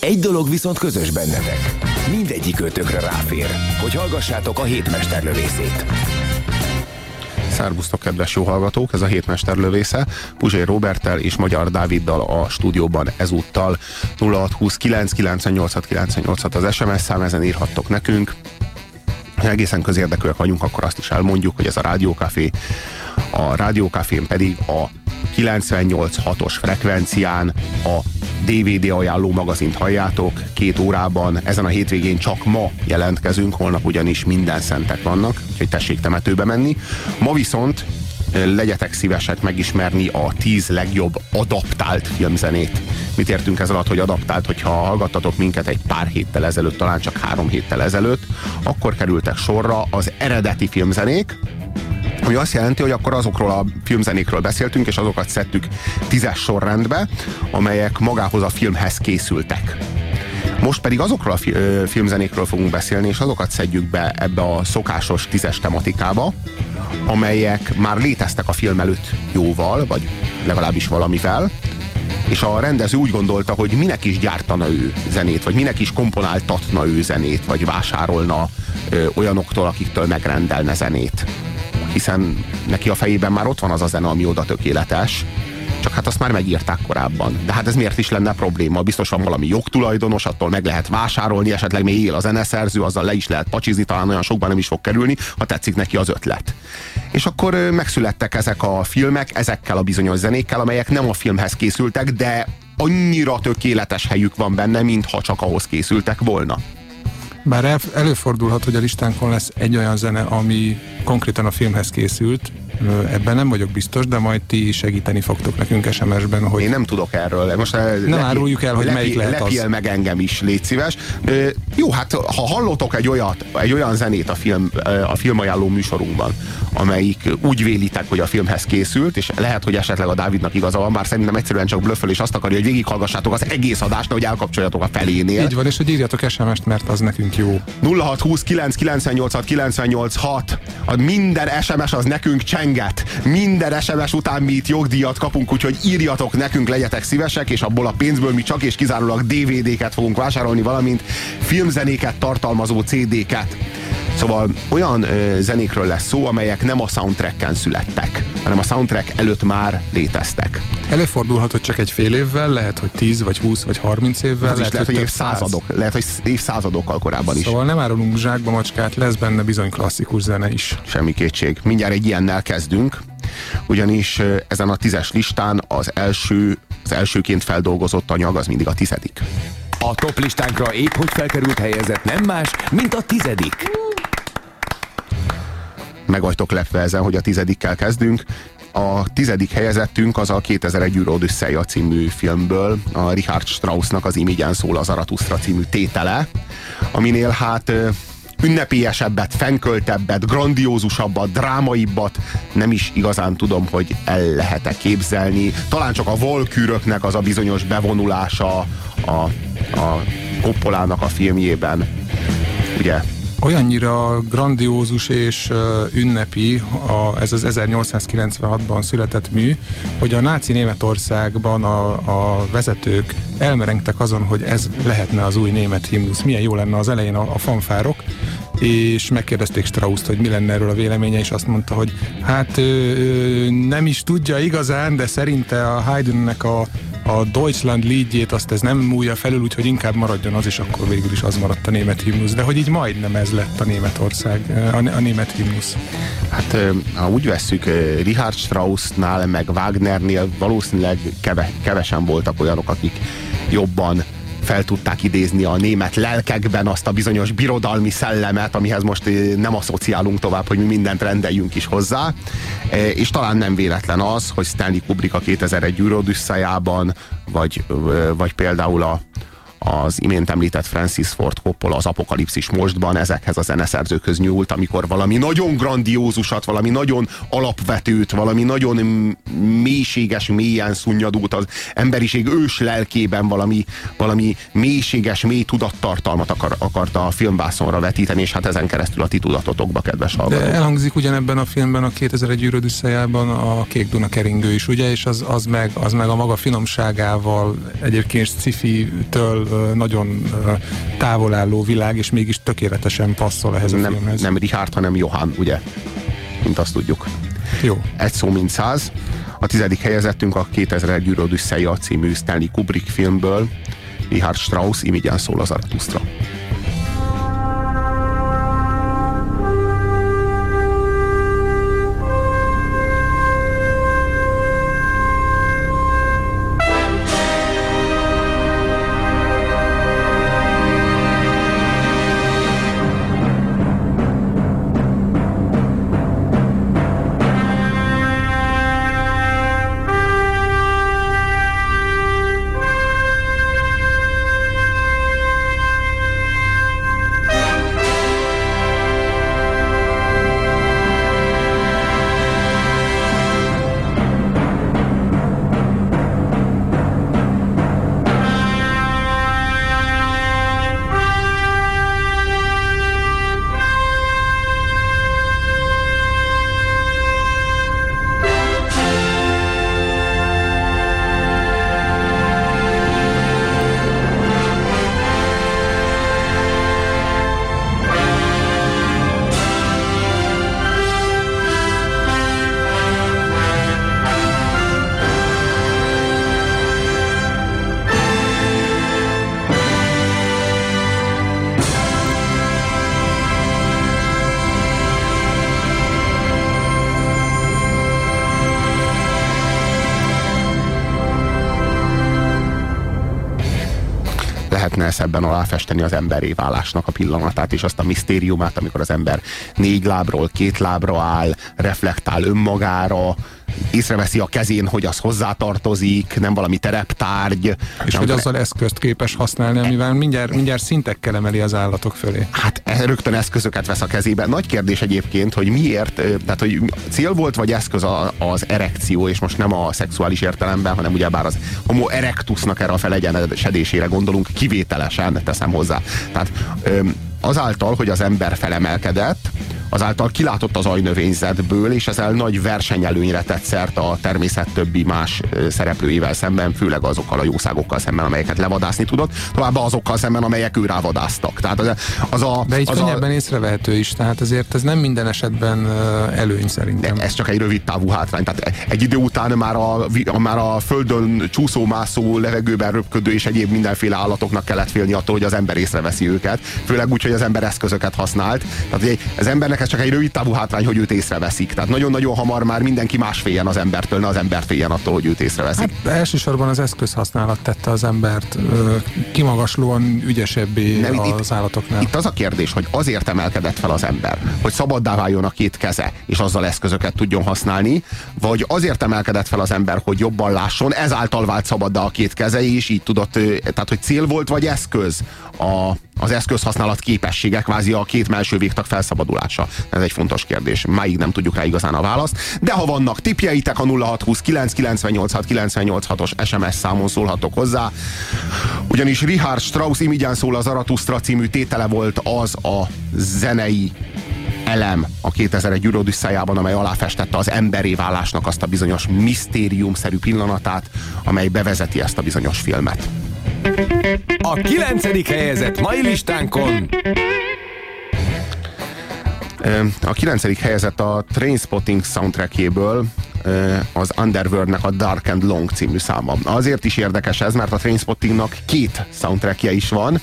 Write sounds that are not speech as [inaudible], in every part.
Egy dolog viszont közös bennetek. Mindegyik ötökre ráfér, hogy hallgassátok a hétmesterlövészét. Szervusztok, kedves jó hallgatók! Ez a hétmester lövésze. Puzsé Roberttel és Magyar Dáviddal a stúdióban ezúttal 0629 98 98 az SMS szám, ezen írhattok nekünk. Ha egészen közérdekűek vagyunk, akkor azt is elmondjuk, hogy ez a Rádiókafé. A Rádiókafén pedig a 98.6-os frekvencián a DVD ajánló magazint halljátok, két órában, ezen a hétvégén csak ma jelentkezünk, holnap ugyanis minden szentek vannak, úgyhogy tessék temetőbe menni. Ma viszont legyetek szívesek megismerni a tíz legjobb adaptált filmzenét. Mit értünk ez alatt, hogy adaptált, hogyha hallgattatok minket egy pár héttel ezelőtt, talán csak három héttel ezelőtt, akkor kerültek sorra az eredeti filmzenék, ami azt jelenti, hogy akkor azokról a filmzenékről beszéltünk, és azokat szedtük tízes sorrendbe, amelyek magához a filmhez készültek. Most pedig azokról a fi filmzenékről fogunk beszélni, és azokat szedjük be ebbe a szokásos tízes tematikába, amelyek már léteztek a film előtt jóval, vagy legalábbis valamivel, és a rendező úgy gondolta, hogy minek is gyártana ő zenét, vagy minek is komponáltatna ő zenét, vagy vásárolna ö, olyanoktól, akiktől megrendelne zenét hiszen neki a fejében már ott van az a zene, ami oda tökéletes, csak hát azt már megírták korábban. De hát ez miért is lenne probléma? Biztosan valami jogtulajdonos, attól meg lehet vásárolni, esetleg még él a zeneszerző, azzal le is lehet pacsizni, talán olyan sokban nem is fog kerülni, ha tetszik neki az ötlet. És akkor megszülettek ezek a filmek, ezekkel a bizonyos zenékkel, amelyek nem a filmhez készültek, de annyira tökéletes helyük van benne, mintha csak ahhoz készültek volna. Bár el, előfordulhat, hogy a listánkon lesz egy olyan zene, ami konkrétan a filmhez készült, Ebben nem vagyok biztos, de majd ti segíteni fogtok nekünk SMS-ben, hogy... Én nem tudok erről. Most nem lepi, áruljuk el, hogy lepi, melyik lehet lepjél az. meg engem is, légy szíves. Jó, hát ha hallotok egy, olyat, egy olyan zenét a, film, a filmajánló műsorunkban, amelyik úgy vélitek, hogy a filmhez készült, és lehet, hogy esetleg a Dávidnak igaza van, bár szerintem egyszerűen csak blöfföl, és azt akarja, hogy végighallgassátok az egész adást, hogy elkapcsoljatok a felénél. Így van, és hogy írjatok SMS-t, mert az nekünk jó. 0620 998 98 6. A minden SMS az nekünk csenget. Minden SMS után mi itt jogdíjat kapunk, úgyhogy írjatok nekünk, legyetek szívesek, és abból a pénzből mi csak és kizárólag DVD-ket fogunk vásárolni, valamint filmzenéket tartalmazó CD-ket. Szóval olyan ö, zenékről lesz szó, amelyek nem a soundtracken születtek, hanem a soundtrack előtt már léteztek. Előfordulhat, hogy csak egy fél évvel, lehet, hogy 10 vagy 20 vagy 30 évvel. lehet, lehet, hogy évszázadok, lehet, hogy évszázadokkal korábban is. Szóval nem árulunk zsákba macskát, lesz benne bizony klasszikus zene is. Semmi kétség. Mindjárt egy ilyennel kezdünk, ugyanis ezen a tízes listán az első, az elsőként feldolgozott anyag az mindig a tizedik. A top listánkra épp hogy felkerült helyezett nem más, mint a tizedik meg vagytok lepve ezen, hogy a tizedikkel kezdünk. A tizedik helyezettünk az a 2001 űr Odüsszeja című filmből, a Richard Straussnak az Imigyen szól az Aratusztra című tétele, aminél hát ünnepélyesebbet, fenköltebbet, grandiózusabbat, drámaibbat nem is igazán tudom, hogy el lehet-e képzelni. Talán csak a volkűröknek az a bizonyos bevonulása a, a Koppolának a filmjében. Ugye olyannyira grandiózus és ünnepi a, ez az 1896-ban született mű, hogy a náci Németországban a, a vezetők elmerengtek azon, hogy ez lehetne az új német himnusz. Milyen jó lenne az elején a, a fanfárok, és megkérdezték Strauss-t, hogy mi lenne erről a véleménye, és azt mondta, hogy hát ö, nem is tudja igazán, de szerinte a Haydnnek a a Deutschland lídjét azt ez nem múlja felül, úgyhogy inkább maradjon az, és akkor végül is az maradt a német himnusz. De hogy így majdnem ez lett a Németország, a, a német himnusz. Hát ha úgy vesszük, Richard Straussnál, meg Wagnernél valószínűleg keve, kevesen voltak olyanok, akik jobban fel tudták idézni a német lelkekben azt a bizonyos birodalmi szellemet, amihez most eh, nem asszociálunk tovább, hogy mi mindent rendeljünk is hozzá. Eh, és talán nem véletlen az, hogy Stanley Kubrick a 2001 űrodüsszajában, vagy, eh, vagy például a, az imént említett Francis Ford Coppola az Apokalipszis mostban ezekhez a zeneszerzőkhöz nyúlt, amikor valami nagyon grandiózusat, valami nagyon alapvetőt, valami nagyon mélységes, mélyen szunnyadút az emberiség ős lelkében valami, valami mélységes, mély tudattartalmat akar, akarta a filmvászonra vetíteni, és hát ezen keresztül a ti tudatotokba, kedves hallgatók. De elhangzik ugyanebben a filmben a 2001 űröd a Kék Duna keringő is, ugye, és az, az, meg, az meg a maga finomságával egyébként sci-fi-től nagyon távol álló világ, és mégis tökéletesen passzol ehhez nem, a filmhez. Nem Richard, hanem Johann, ugye? Mint azt tudjuk. Jó. Egy szó, mint száz. A tizedik helyezettünk a 2001 űr Odüsszeia című Stanley Kubrick filmből. Richard Strauss, imigyen szól az Aratusztra. Szebben aláfesteni az emberé válásnak a pillanatát, és azt a misztériumát, amikor az ember négy lábról két lábra áll, reflektál önmagára, észreveszi a kezén, hogy az hozzátartozik, nem valami tereptárgy. És hogy azzal eszközt képes használni, amivel mindjárt, mindjárt szintekkel emeli az állatok fölé. Hát e, rögtön eszközöket vesz a kezébe. Nagy kérdés egyébként, hogy miért, tehát hogy cél volt vagy eszköz az erekció, és most nem a szexuális értelemben, hanem ugyebár az homo erectusnak erre a felegyenesedésére gondolunk, kivételesen teszem hozzá. Tehát azáltal, hogy az ember felemelkedett, azáltal kilátott az ajnövényzetből, és ezzel nagy versenyelőnyre tett szert a természet többi más szereplőivel szemben, főleg azokkal a jószágokkal szemben, amelyeket levadászni tudott, továbbá azokkal szemben, amelyek ő rávadáztak. Tehát az, az a, De így az könnyebben a... észrevehető is, tehát ezért ez nem minden esetben előny szerintem. De ez csak egy rövid távú hátrány. Tehát egy idő után már a, a, már a földön csúszó-mászó, levegőben röpködő és egyéb mindenféle állatoknak kellett félni attól, hogy az ember észreveszi őket. Főleg úgy, hogy az ember eszközöket használt. Tehát az embernek embernek ez csak egy rövid távú hátrány, hogy őt észreveszik. Tehát nagyon-nagyon hamar már mindenki más féljen az embertől, ne az ember féljen attól, hogy őt észreveszik. Hát elsősorban az eszközhasználat tette az embert kimagaslóan ügyesebbé Nem, az itt, állatoknál. Itt az a kérdés, hogy azért emelkedett fel az ember, hogy szabaddá váljon a két keze, és azzal eszközöket tudjon használni, vagy azért emelkedett fel az ember, hogy jobban lásson, ezáltal vált szabaddá a két keze, és így tudott, tehát hogy cél volt, vagy eszköz a, az eszközhasználat képessége, kvázi a két melső végtag felszabadulása. Ez egy fontos kérdés. Máig nem tudjuk rá igazán a választ. De ha vannak tipjeitek, a 0620 998 986 os SMS számon szólhatok hozzá. Ugyanis Richard Strauss Imigyen szól az Aratusztra című tétele volt az a zenei elem a 2001 Eurodüsszeljában, amely aláfestette az emberi válásnak azt a bizonyos misztériumszerű pillanatát, amely bevezeti ezt a bizonyos filmet. A kilencedik helyezett mai listánkon a kilencedik helyezett a Trainspotting soundtrackjéből az Underworldnek a Dark and Long című száma. Azért is érdekes ez, mert a Trainspottingnak két soundtrackje is van,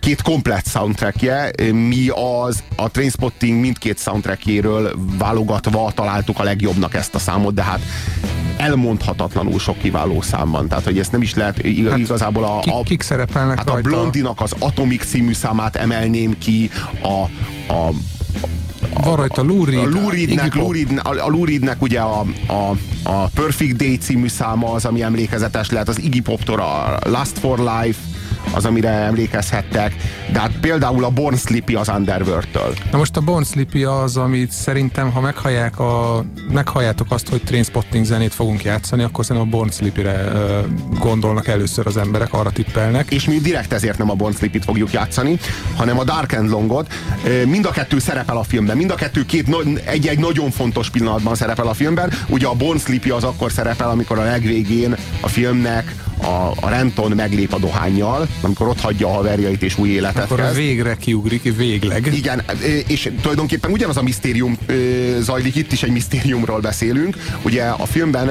két komplett soundtrackje. Mi az a Trainspotting mindkét soundtrackjéről válogatva találtuk a legjobbnak ezt a számot, de hát elmondhatatlanul sok kiváló számban. Tehát, hogy ezt nem is lehet hát, igazából a... a kik szerepelnek hát rajta? a Blondinak az Atomic című számát emelném ki, a, a van rajta Lou Reed, a Lou Reed, a Lou Reednek ugye a, a, a Perfect Day című száma az, ami emlékezetes lehet, az Iggy Pop-tól a Last for Life, az, amire emlékezhettek, de hát például a Born Slippy az Underworld-től. Na most a Born Slippy az, amit szerintem, ha meghallják a, meghalljátok azt, hogy Trainspotting zenét fogunk játszani, akkor szerintem a Born Slippy-re uh, gondolnak először az emberek, arra tippelnek. És mi direkt ezért nem a Born Slippy-t fogjuk játszani, hanem a Dark and Longot. Mind a kettő szerepel a filmben, mind a kettő két egy-egy nagyon fontos pillanatban szerepel a filmben. Ugye a Born Slippy az akkor szerepel, amikor a legvégén a filmnek a, a Renton meglép a dohányjal, amikor ott hagyja a haverjait és új életet Akkor kezd. végre kiugrik, végleg. Igen, és tulajdonképpen ugyanaz a misztérium zajlik, itt is egy misztériumról beszélünk. Ugye a filmben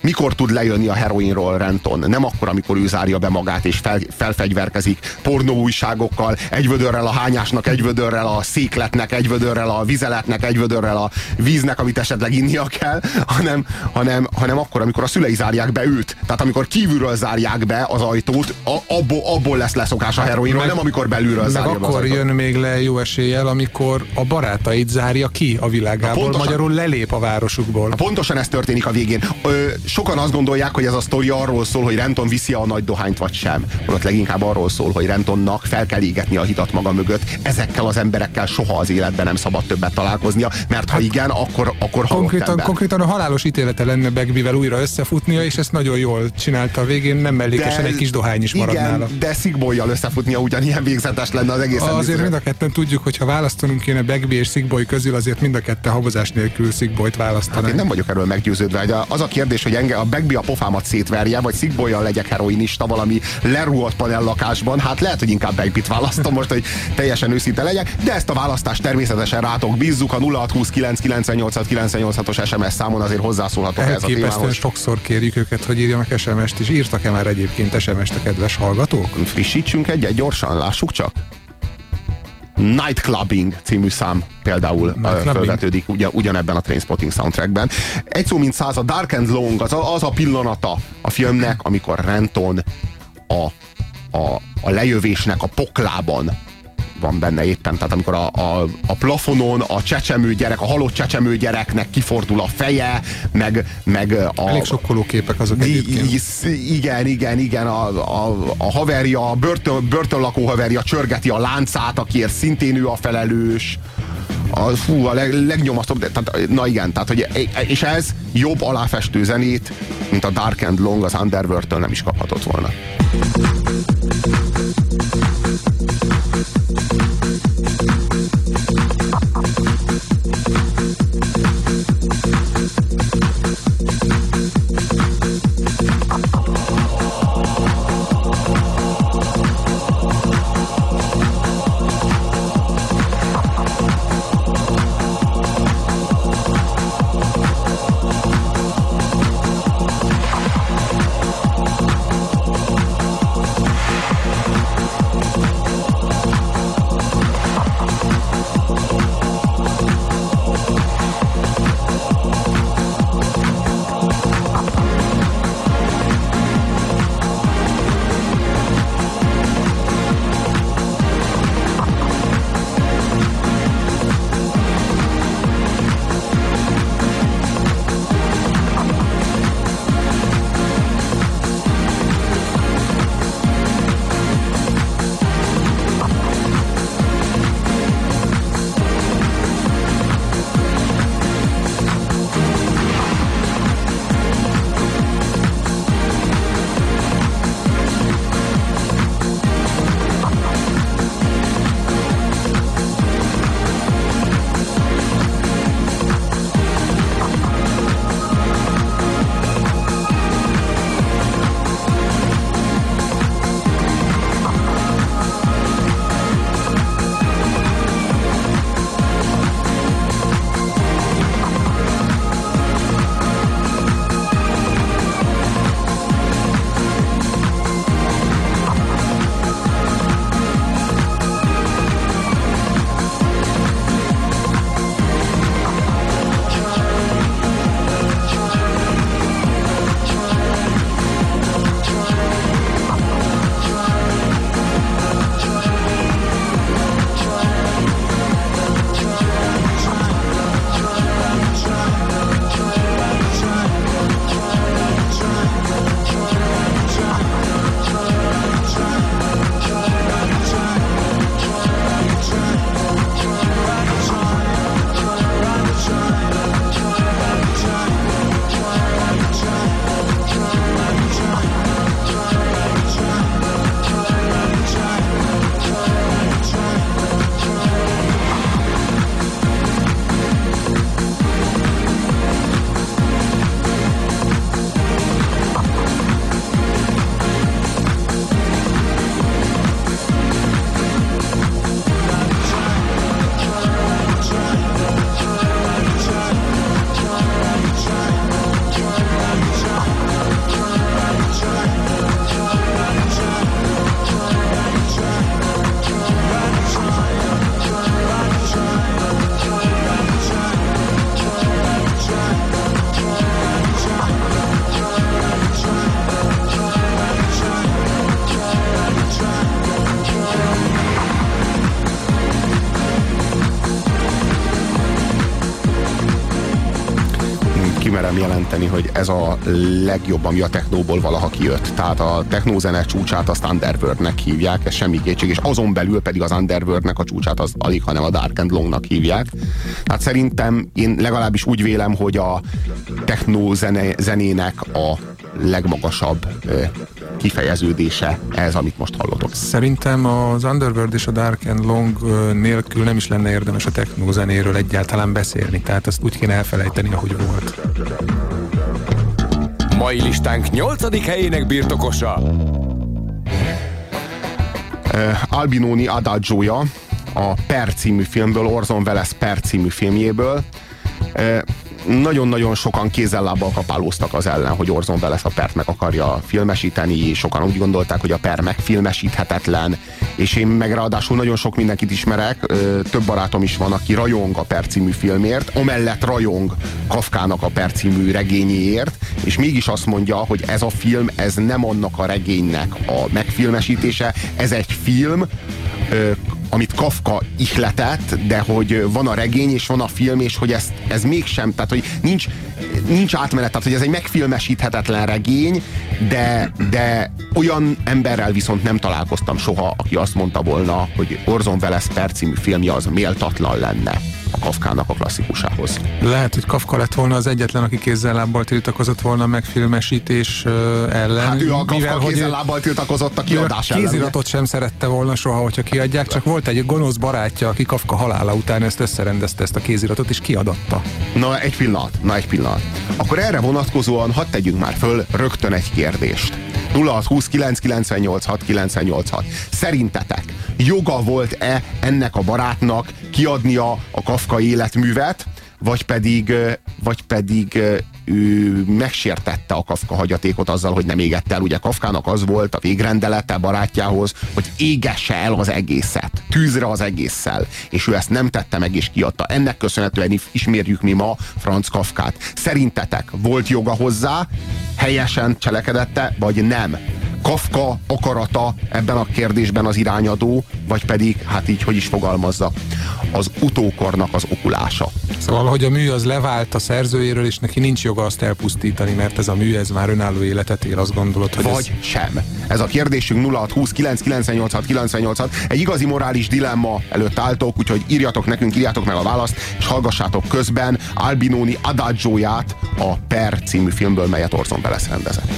mikor tud lejönni a heroinról Renton? Nem akkor, amikor ő zárja be magát és fel, felfegyverkezik pornóújságokkal, egy vödörrel a hányásnak, egy vödörrel a székletnek, egy vödörrel a vizeletnek, egy vödörrel a víznek, amit esetleg innia kell, hanem, hanem, hanem akkor, amikor a szülei zárják be őt. Tehát amikor kívülről kívülről zárják be az ajtót, a, abból, abból lesz leszokás a heroinról, meg, nem amikor belülről zárja meg akkor jön még le jó eséllyel, amikor a barátait zárja ki a világából, pontosan, magyarul lelép a városukból. Pontosan ez történik a végén. Ö, sokan azt gondolják, hogy ez a sztori arról szól, hogy Renton viszi a nagy dohányt, vagy sem. Ott leginkább arról szól, hogy Rentonnak fel kell égetni a hitat maga mögött. Ezekkel az emberekkel soha az életben nem szabad többet találkoznia, mert ha hát, igen, akkor, akkor konkrétan, konkrétan a halálos ítélete lenne Begbivel újra összefutnia, és ezt nagyon jól csinálta a végén nem mellékesen de, egy kis dohány is marad igen, nála. de Szigbolyjal összefutnia ugyanilyen végzetes lenne az egész. Azért mind a ketten tudjuk, hogy ha választanunk kéne Begbi és Szigboly közül, azért mind a ketten habozás nélkül Szigbolyt választanánk. Hát én nem vagyok erről meggyőződve. De az a kérdés, hogy enge a Begbi a pofámat szétverje, vagy Szigbolyjal legyek heroinista valami lerúgott panellakásban, hát lehet, hogy inkább Begbit választom most, hogy teljesen őszinte legyek, de ezt a választást természetesen rátok bízzuk a 0629 os SMS számon azért hozzászólhatok ez a témához. sokszor kérjük őket, hogy írjanak SMS-t, és írtak-e már egyébként SMS-t a kedves hallgatók? Frissítsünk egyet gyorsan, lássuk csak. Nightclubbing című szám például felvetődik ugyan, ugyanebben a Trainspotting soundtrackben. Egy szó mint száz, a Dark and Long az a, az a pillanata a filmnek, amikor Renton a, a, a lejövésnek a poklában van benne éppen, tehát amikor a, a, a plafonon a csecsemő gyerek, a halott csecsemő gyereknek kifordul a feje, meg, meg a... Elég sokkoló képek azok egyébként. Igen, igen, igen, a, a, a haverja, a börtön, börtönlakó haverja csörgeti a láncát, akiért szintén ő a felelős a, fú, a leg, legnyomasztóbb, tehát, na igen, tehát, hogy, és ez jobb aláfestő zenét, mint a Dark and Long az Underworld-től nem is kaphatott volna. Merem jelenteni, hogy ez a legjobb, ami a technóból valaha kijött. Tehát a technózene csúcsát azt Underworldnek hívják, ez semmi kétség, és azon belül pedig az Underworldnek a csúcsát az alig, hanem a Dark and Longnak hívják. Tehát szerintem én legalábbis úgy vélem, hogy a technó zenének a legmagasabb kifejeződése ez, amit most hallotok. Szerintem az Underworld és a Dark and Long nélkül nem is lenne érdemes a techno zenéről egyáltalán beszélni, tehát azt úgy kéne elfelejteni, ahogy volt. Mai listánk 8. helyének birtokosa. Uh, Albinoni Adagioja a Per című filmből, Orson Welles Per című filmjéből. Nagyon-nagyon sokan kézzel-lábbal kapálóztak az ellen, hogy Orson Welles a pert meg akarja filmesíteni, sokan úgy gondolták, hogy a per megfilmesíthetetlen, és én meg ráadásul nagyon sok mindenkit ismerek, több barátom is van, aki rajong a Per című filmért, amellett rajong Kafkának a Per című regényéért, és mégis azt mondja, hogy ez a film, ez nem annak a regénynek a megfilmesítése, ez egy film, amit Kafka ihletett, de hogy van a regény, és van a film, és hogy ez, ez mégsem, tehát hogy nincs, nincs átmenet, tehát hogy ez egy megfilmesíthetetlen regény, de, de olyan emberrel viszont nem találkoztam soha, aki azt mondta volna, hogy Orson Welles per című filmje az méltatlan lenne a Kafkának a klasszikusához. Lehet, hogy Kafka lett volna az egyetlen, aki kézzel lábbal tiltakozott volna megfilmesítés ellen. Hát ő a Kafka mivel, kézzel lábbal tiltakozott a kiadás ellen. Kéziratot sem szerette volna soha, hogyha kiadják, csak volt egy gonosz barátja, aki Kafka halála után ezt összerendezte ezt a kéziratot, és kiadatta. Na, egy pillanat, na egy pillanat. Akkor erre vonatkozóan hadd tegyünk már föl rögtön egy kérdést. 0620 998 698 Szerintetek joga volt-e ennek a barátnak kiadnia a Kafka életművet, vagy pedig, vagy pedig ő megsértette a Kafka hagyatékot azzal, hogy nem égett el. Ugye Kafkának az volt a végrendelete barátjához, hogy égesse el az egészet, tűzre az egésszel. És ő ezt nem tette meg és kiadta. Ennek köszönhetően ismerjük mi ma Franz Kafkát. Szerintetek volt joga hozzá, helyesen cselekedette, vagy nem? Kafka akarata ebben a kérdésben az irányadó, vagy pedig, hát így, hogy is fogalmazza, az utókornak az okulása. Szóval, hogy a mű az levált a szerzőjéről, és neki nincs joga azt elpusztítani, mert ez a mű, ez már önálló életet él, azt gondolod, hogy Vagy ez... sem. Ez a kérdésünk 0620 998 986 egy igazi morális dilemma előtt álltok, úgyhogy írjatok nekünk, írjátok meg a választ, és hallgassátok közben Albinoni Adagio-ját a Per című filmből, melyet Orson Welles rendezett.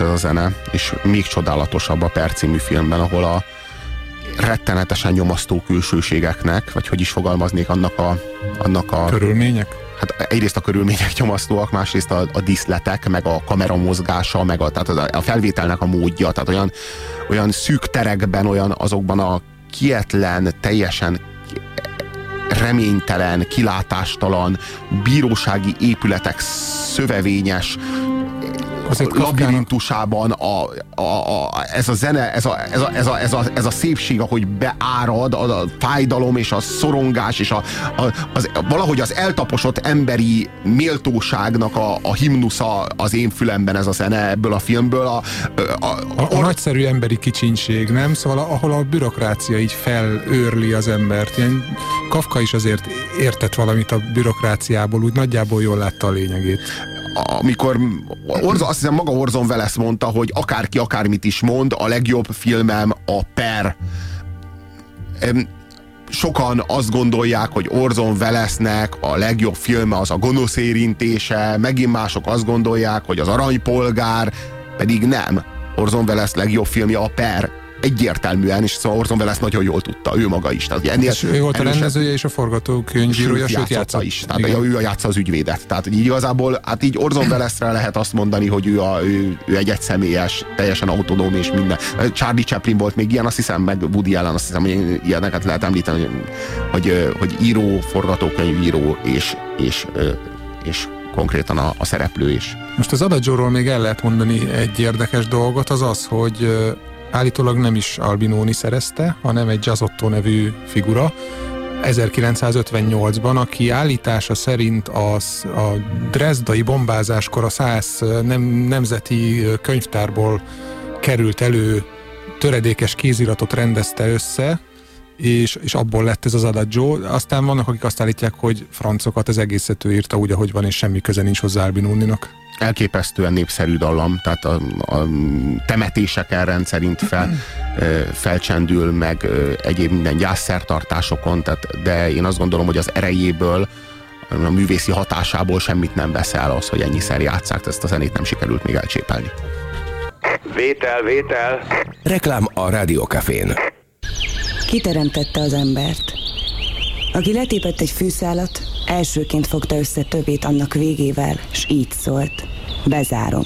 Csodálatos ez a zene, és még csodálatosabb a Per című filmben, ahol a rettenetesen nyomasztó külsőségeknek, vagy hogy is fogalmaznék annak a, annak a Körülmények? hát egyrészt a körülmények nyomasztóak, másrészt a, a diszletek, meg a kamera mozgása, meg a, tehát a, a felvételnek a módja, tehát olyan, olyan szűk terekben, olyan azokban a kietlen, teljesen reménytelen, kilátástalan, bírósági épületek szövevényes Azért labirintusában a, a, a, ez a zene, ez a, ez, a, ez, a, ez, a, ez a szépség, ahogy beárad, a, a fájdalom és a szorongás, és a, a, az, valahogy az eltaposott emberi méltóságnak a, a himnusza az én fülemben ez a zene ebből a filmből. A, a, a, a, a nagyszerű emberi kicsinség, nem? Szóval ahol a bürokrácia így felőrli az embert. Ilyen Kafka is azért értett valamit a bürokráciából, úgy nagyjából jól látta a lényegét amikor Orzo, azt hiszem maga Orzon Welles mondta, hogy akárki akármit is mond, a legjobb filmem a Per. Sokan azt gondolják, hogy Orzon Wellesnek a legjobb filme az a gonosz érintése, megint mások azt gondolják, hogy az aranypolgár, pedig nem. Orzon Welles legjobb filmje a Per egyértelműen, és szóval Orson Welles nagyon jól tudta, ő maga is. Tehát ennél és ő volt a rendezője és a forgatókönyvírója, sőt játsza is. Tehát Igen. ő a játsza az ügyvédet. Tehát így igazából, hát így Orson Wellesre lehet azt mondani, hogy ő, a, ő, ő egy egyszemélyes, teljesen autonóm és minden. Charlie Chaplin volt még ilyen, azt hiszem, meg Woody Allen, azt hiszem, hogy ilyeneket lehet említeni, hogy, hogy, hogy író, forgatókönyvíró és, és, és konkrétan a, a szereplő is. Most az Adagio-ról még el lehet mondani egy érdekes dolgot, az az, hogy állítólag nem is Albinoni szerezte, hanem egy Giazotto nevű figura, 1958-ban, aki állítása szerint az, a Dresdai bombázáskor a száz nem, nemzeti könyvtárból került elő töredékes kéziratot rendezte össze, és, és abból lett ez az Adagio. Aztán vannak, akik azt állítják, hogy francokat az egészet ő írta úgy, ahogy van, és semmi köze nincs hozzá Albinóninak elképesztően népszerű dallam, tehát a, a temetéseken rendszerint fel, felcsendül, meg egyéb minden gyászszertartásokon, tehát, de én azt gondolom, hogy az erejéből a művészi hatásából semmit nem vesz el az, hogy ennyiszer játszák, ezt a zenét nem sikerült még elcsépelni. Vétel, vétel. Reklám a Rádiókafén. Kiteremtette az embert. Aki letépett egy fűszálat, elsőként fogta össze többét annak végével, s így szólt. Bezárom.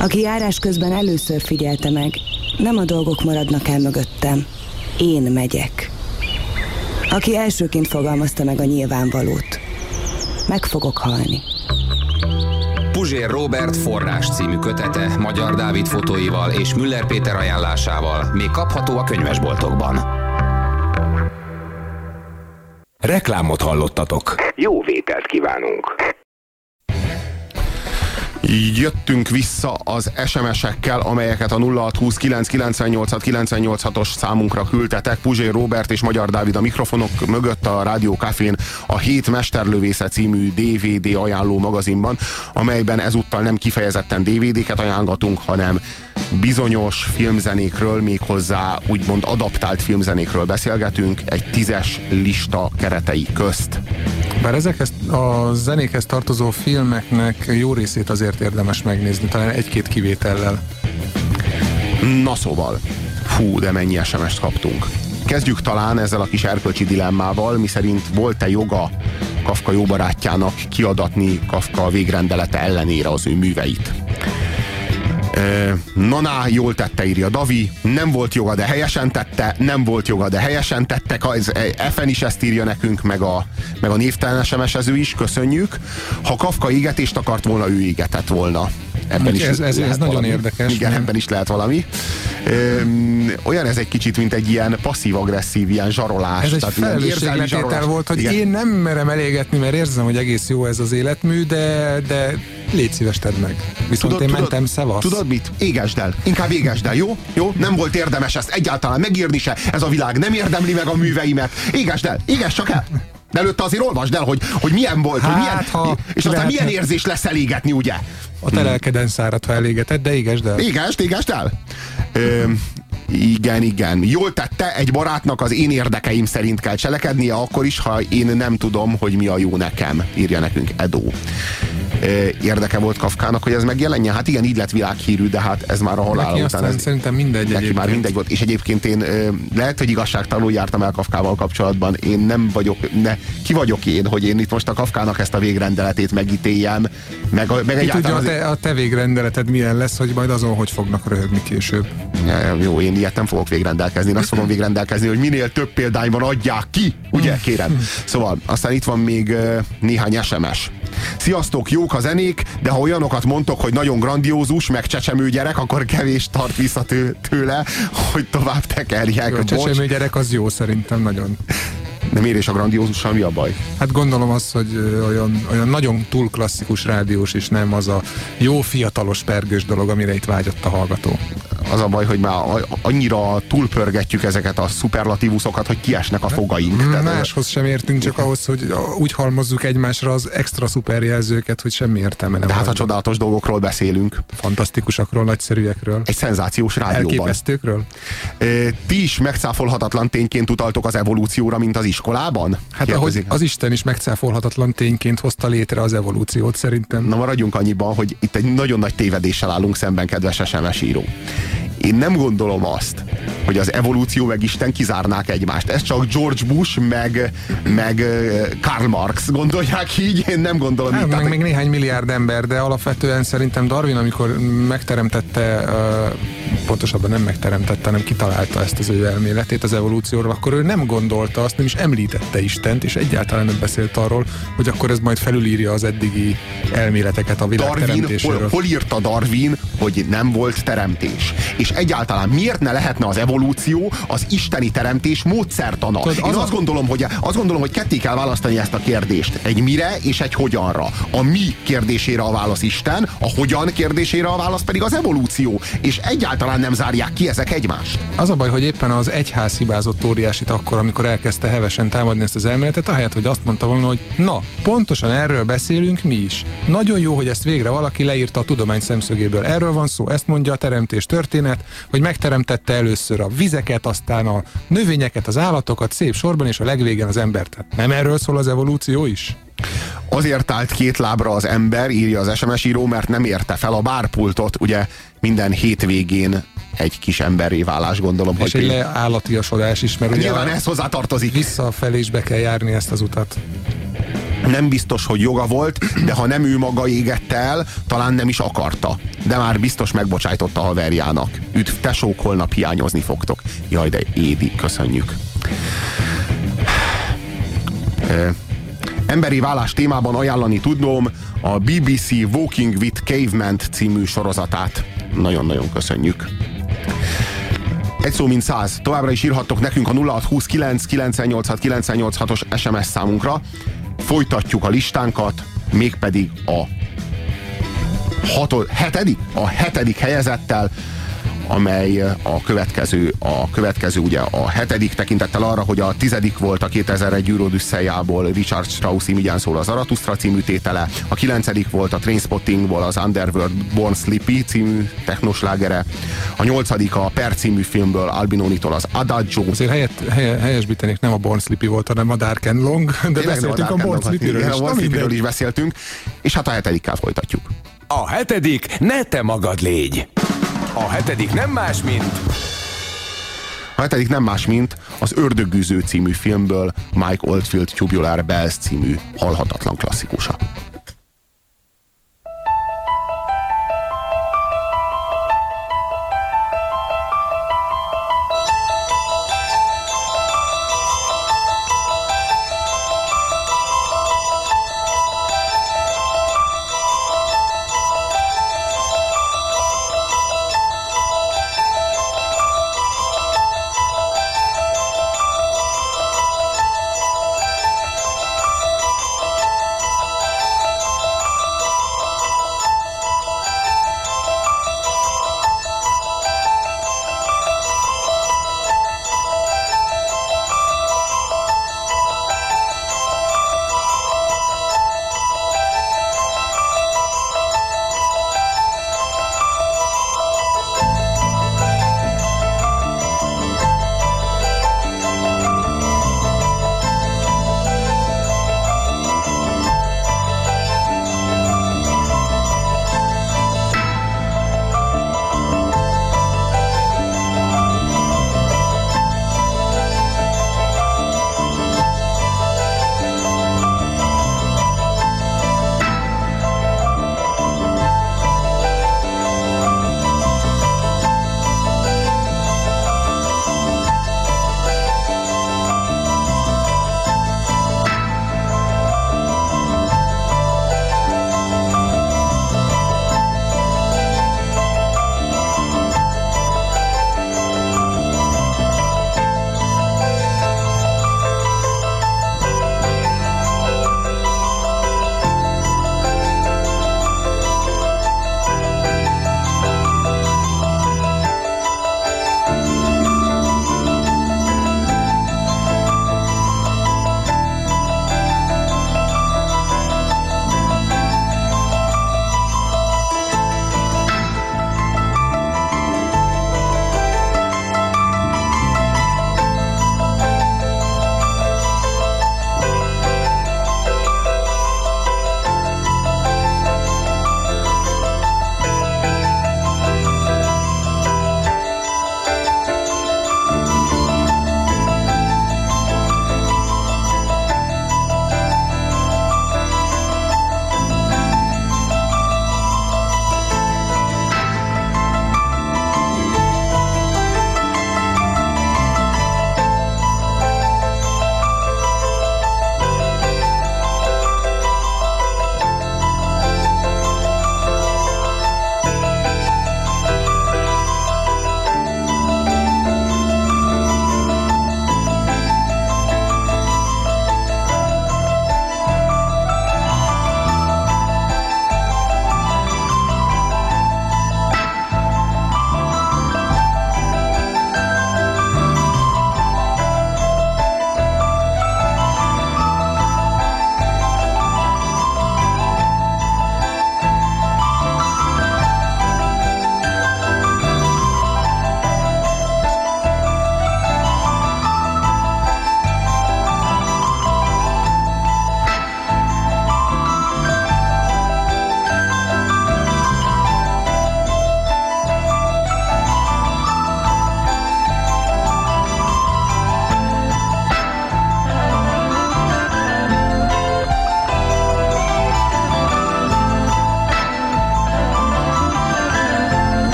Aki járás közben először figyelte meg, nem a dolgok maradnak el mögöttem, én megyek. Aki elsőként fogalmazta meg a nyilvánvalót, meg fogok halni. Puzsér Robert forrás című kötete Magyar Dávid fotóival és Müller Péter ajánlásával még kapható a könyvesboltokban. Reklámot hallottatok. Jó vételt kívánunk! Jöttünk vissza az SMS-ekkel, amelyeket a 0620 998 os számunkra küldtetek. Puzsér Robert és Magyar Dávid a mikrofonok mögött a Rádió Cafén a Hét Mesterlövésze című DVD ajánló magazinban, amelyben ezúttal nem kifejezetten DVD-ket ajánlatunk, hanem bizonyos filmzenékről, méghozzá úgymond adaptált filmzenékről beszélgetünk egy tízes lista keretei közt. Bár ezekhez a zenékhez tartozó filmeknek jó részét azért érdemes megnézni, talán egy-két kivétellel. Na szóval, fú, de mennyi SMS-t kaptunk. Kezdjük talán ezzel a kis erkölcsi dilemmával, miszerint volt-e joga Kafka jó barátjának kiadatni Kafka végrendelete ellenére az ő műveit. Naná jól tette, írja Davi, nem volt joga, de helyesen tette, nem volt joga, de helyesen tettek, ez, Efen is ezt írja nekünk, meg a, meg a névtelen sms is, köszönjük. Ha Kafka égetést akart volna, ő égetett volna. Ebben is ez, ez, ez nagyon valami. érdekes. Igen, ebben is lehet valami. Ö, olyan ez egy kicsit, mint egy ilyen passzív-agresszív, ilyen zsarolás. Ez egy felelősségletétel volt, hogy Igen. én nem merem elégetni, mert érzem, hogy egész jó ez az életmű, de, de légy szíves tedd meg. Viszont tudod, én tudod, mentem szevasz. Tudod mit? Égesd el. Inkább égesd el, jó? Jó? Nem volt érdemes ezt egyáltalán megírni se. Ez a világ nem érdemli meg a műveimet. Égesd el. Égesd csak el. De előtte azért olvasd el, hogy, hogy milyen volt, hát, hogy milyen, ha és aztán milyen érzés lesz elégetni, ugye? A te lelkeden szárad, ha elégeted, de égesd el. Égesd, égesd el. Ö, igen, igen. Jól tette, egy barátnak az én érdekeim szerint kell cselekednie, akkor is, ha én nem tudom, hogy mi a jó nekem, írja nekünk Edo. érdeke volt Kafkának, hogy ez megjelenjen. Hát igen, így lett világhírű, de hát ez már a halál Neki után. Ez, szerintem mindegy neki egyébként. már mindegy volt. És egyébként én lehet, hogy igazságtalanul jártam el Kafkával kapcsolatban. Én nem vagyok, ne, ki vagyok én, hogy én itt most a Kafkának ezt a végrendeletét megítéljem, meg, meg Ki tudja, egyáltalán... a az- te, a te végrendeleted milyen lesz, hogy majd azon hogy fognak röhögni később. Ja, Jó, én ilyet nem fogok végrendelkezni. Én azt fogom végrendelkezni, hogy minél több példányban adják ki. Ugye, kérem. Szóval, aztán itt van még néhány SMS. Sziasztok, jók a zenék, de ha olyanokat mondtok, hogy nagyon grandiózus, meg csecsemő gyerek, akkor kevés tart vissza tő, tőle, hogy tovább tekerjek. A csecsemő gyerek az jó szerintem nagyon. De miért is a grandiózussal mi a baj? Hát gondolom az, hogy olyan, olyan nagyon túl klasszikus rádiós, és nem az a jó fiatalos pergős dolog, amire itt vágyott a hallgató. Az a baj, hogy már a- annyira túlpörgetjük ezeket a szuperlatívuszokat, hogy kiesnek a fogaink. Tehát, Máshoz sem értünk, csak ahhoz, hogy úgy halmozzuk egymásra az extra szuperjelzőket, hogy semmi értelme nem de hát van. csodálatos dolgokról beszélünk, Fantasztikusakról, nagyszerűekről, egy szenzációs rádióban. elképesztőkről. Ti is megcáfolhatatlan tényként utaltok az evolúcióra, mint az iskolában? Hát Kérdezik. ahogy az Isten is megcáfolhatatlan tényként hozta létre az evolúciót szerintem. Na maradjunk annyiban, hogy itt egy nagyon nagy tévedéssel állunk szemben, kedves SMS író. Én nem gondolom azt, hogy az evolúció meg Isten kizárnák egymást. Ez csak George Bush meg, meg Karl Marx gondolják így, én nem gondolom Hát, így. meg Tehát, még néhány milliárd ember, de alapvetően szerintem Darwin, amikor megteremtette, pontosabban nem megteremtette, hanem kitalálta ezt az ő elméletét az evolúcióról, akkor ő nem gondolta azt, nem is említette Istent, és egyáltalán nem beszélt arról, hogy akkor ez majd felülírja az eddigi elméleteket a világ Darwin, hol, hol írta Darwin, hogy nem volt teremtés? És egyáltalán miért ne lehetne az evolúció az isteni teremtés módszertana? Tudod, az azt gondolom, hogy azt gondolom, hogy ketté kell választani ezt a kérdést. Egy mire és egy hogyanra. A mi kérdésére a válasz Isten, a hogyan kérdésére a válasz pedig az evolúció. És egyáltalán nem zárják ki ezek egymást. Az a baj, hogy éppen az egyház hibázott óriásit akkor, amikor elkezdte hevesen támadni ezt az elméletet, ahelyett, hogy azt mondta volna, hogy na, pontosan erről beszélünk mi is. Nagyon jó, hogy ezt végre valaki leírta a tudomány szemszögéből. Erről van szó, ezt mondja a teremtés történet, hogy megteremtette először a vizeket, aztán a növényeket, az állatokat szép sorban, és a legvégén az embert. Tehát nem erről szól az evolúció is? Azért állt két lábra az ember, írja az SMS író, mert nem érte fel a bárpultot. Ugye minden hétvégén egy kis emberré válás, gondolom, És hogy egy leállatiasodás is, mert ugye nyilván ez hozzá tartozik. visszafelé is be kell járni ezt az utat. Nem biztos, hogy joga volt, de ha nem ő maga égette el, talán nem is akarta. De már biztos megbocsájtotta haverjának. Üdv, tesók, holnap hiányozni fogtok. Jaj, de Édi, köszönjük. Emberi vállás témában ajánlani tudnom a BBC Walking with Caveman című sorozatát. Nagyon-nagyon köszönjük. Egy szó, mint száz. Továbbra is írhattok nekünk a 0629 986 986-os SMS számunkra. Folytatjuk a listánkat, mégpedig a hatod, hetedik, a hetedik helyezettel, amely a következő, a következő ugye a hetedik tekintettel arra, hogy a tizedik volt a 2001 Eurodüsszeljából Richard Strauss imigyen szól az Aratusztra című tétele, a kilencedik volt a Trainspottingból az Underworld Born Sleepy című technoslágere, a nyolcadik a Per című filmből Albinonitól az Adagio, Azért helyet, helye, helyesbítenék, nem a Born Sleepy volt, hanem a Dark and Long, de Tényleg beszéltünk nem a Born Sleepy-ről is. A Born Sleepy-ről is beszéltünk, és hát a hetedikkel folytatjuk. A hetedik ne te magad légy. A hetedik nem más, mint A hetedik nem más, mint az Ördögűző című filmből Mike Oldfield Tubular Bells című halhatatlan klasszikusa.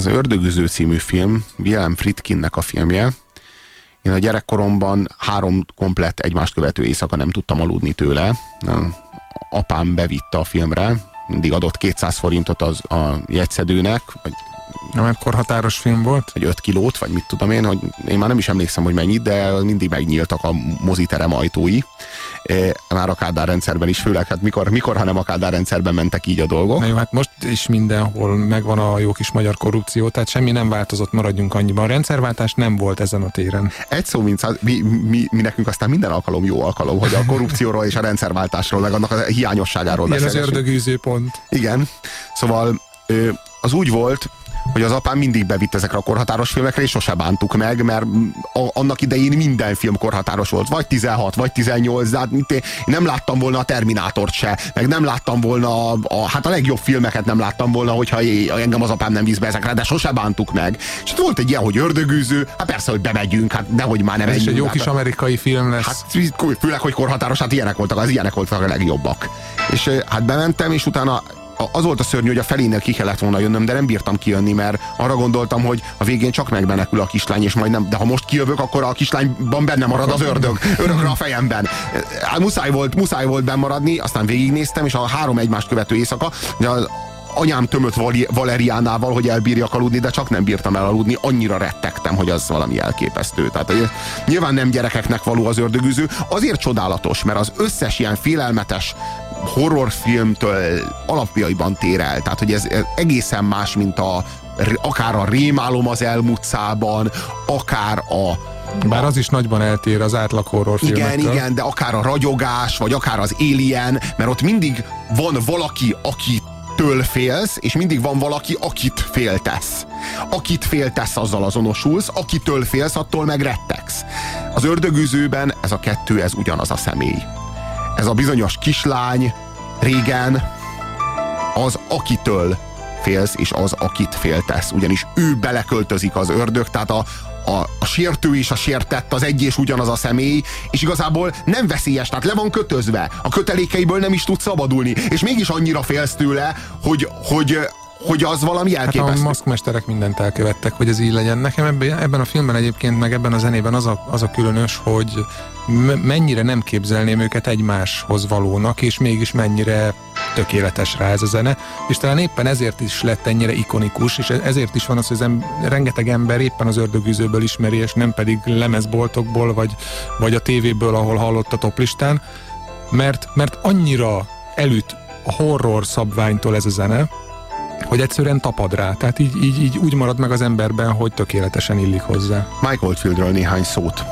Az Ördögüző című film, Wilhelm Friedkinnek a filmje. Én a gyerekkoromban három komplett egymást követő éjszaka nem tudtam aludni tőle. Apám bevitte a filmre, mindig adott 200 forintot az a jegyszedőnek, vagy nem korhatáros film volt? Vagy 5 kilót, vagy mit tudom én, hogy én már nem is emlékszem, hogy mennyit, de mindig megnyíltak a moziterem ajtói. E, már a Kádár rendszerben is, főleg hát mikor, mikor hanem a Kádár rendszerben mentek így a dolgok. Na jó, hát most is mindenhol megvan a jó kis magyar korrupció, tehát semmi nem változott, maradjunk annyiban. A rendszerváltás nem volt ezen a téren. Egy szó, mint száz, mi, mi, mi, nekünk aztán minden alkalom jó alkalom, hogy a korrupcióról és a rendszerváltásról, meg annak a hiányosságáról Igen, az ördögűző pont. Igen, szóval az úgy volt, hogy az apám mindig bevitt ezekre a korhatáros filmekre, és sose bántuk meg, mert a, annak idején minden film korhatáros volt, vagy 16, vagy 18, de hát én nem láttam volna a Terminátort se, meg nem láttam volna, a, a, hát a legjobb filmeket nem láttam volna, hogyha én, engem az apám nem visz be ezekre, de sose bántuk meg. És volt egy ilyen, hogy ördögűző, hát persze, hogy bemegyünk, hát nehogy már nem Ez egy jó hát, kis amerikai film lesz. Hát főleg, hogy korhatáros, hát ilyenek voltak, az ilyenek voltak a legjobbak. És hát bementem, és utána az volt a szörnyű, hogy a felénél ki kellett volna jönnöm, de nem bírtam kijönni, mert arra gondoltam, hogy a végén csak megmenekül a kislány, és majd nem, de ha most kijövök, akkor a kislányban benne marad az ördög, örökre a fejemben. Muszáj volt, muszáj volt bemaradni, aztán végignéztem, és a három egymást követő éjszaka, az anyám tömött Valeriánával, hogy elbírjak aludni, de csak nem bírtam elaludni, annyira rettegtem, hogy az valami elképesztő. Tehát nyilván nem gyerekeknek való az ördögűző, azért csodálatos, mert az összes ilyen félelmetes horrorfilmtől alapjaiban tér el. Tehát, hogy ez egészen más, mint a, akár a rémálom az elmutcában, akár a bár az is nagyban eltér az átlag horrorfilmektől. Igen, igen, de akár a ragyogás, vagy akár az Alien, mert ott mindig van valaki, aki től félsz, és mindig van valaki, akit féltesz. Akit féltesz, azzal azonosulsz, akitől félsz, attól meg rettegsz. Az ördögűzőben ez a kettő, ez ugyanaz a személy ez a bizonyos kislány régen az, akitől félsz, és az, akit féltesz. Ugyanis ő beleköltözik az ördög, tehát a, a, a sértő és a sértett az egy és ugyanaz a személy, és igazából nem veszélyes, tehát le van kötözve. A kötelékeiből nem is tud szabadulni, és mégis annyira félsz tőle, hogy, hogy, hogy az valami elképesztő. Hát a maszkmesterek mindent elkövettek, hogy ez így legyen. Nekem ebben a filmben egyébként, meg ebben a zenében az a, az a különös, hogy mennyire nem képzelném őket egymáshoz valónak, és mégis mennyire tökéletes rá ez a zene, és talán éppen ezért is lett ennyire ikonikus, és ezért is van az, hogy az em- rengeteg ember éppen az ördögűzőből ismeri, és nem pedig lemezboltokból, vagy, vagy a tévéből, ahol hallott a toplistán, mert, mert annyira elüt a horror szabványtól ez a zene, hogy egyszerűen tapad rá. Tehát így, így, így úgy marad meg az emberben, hogy tökéletesen illik hozzá. Mike Oldfieldről néhány szót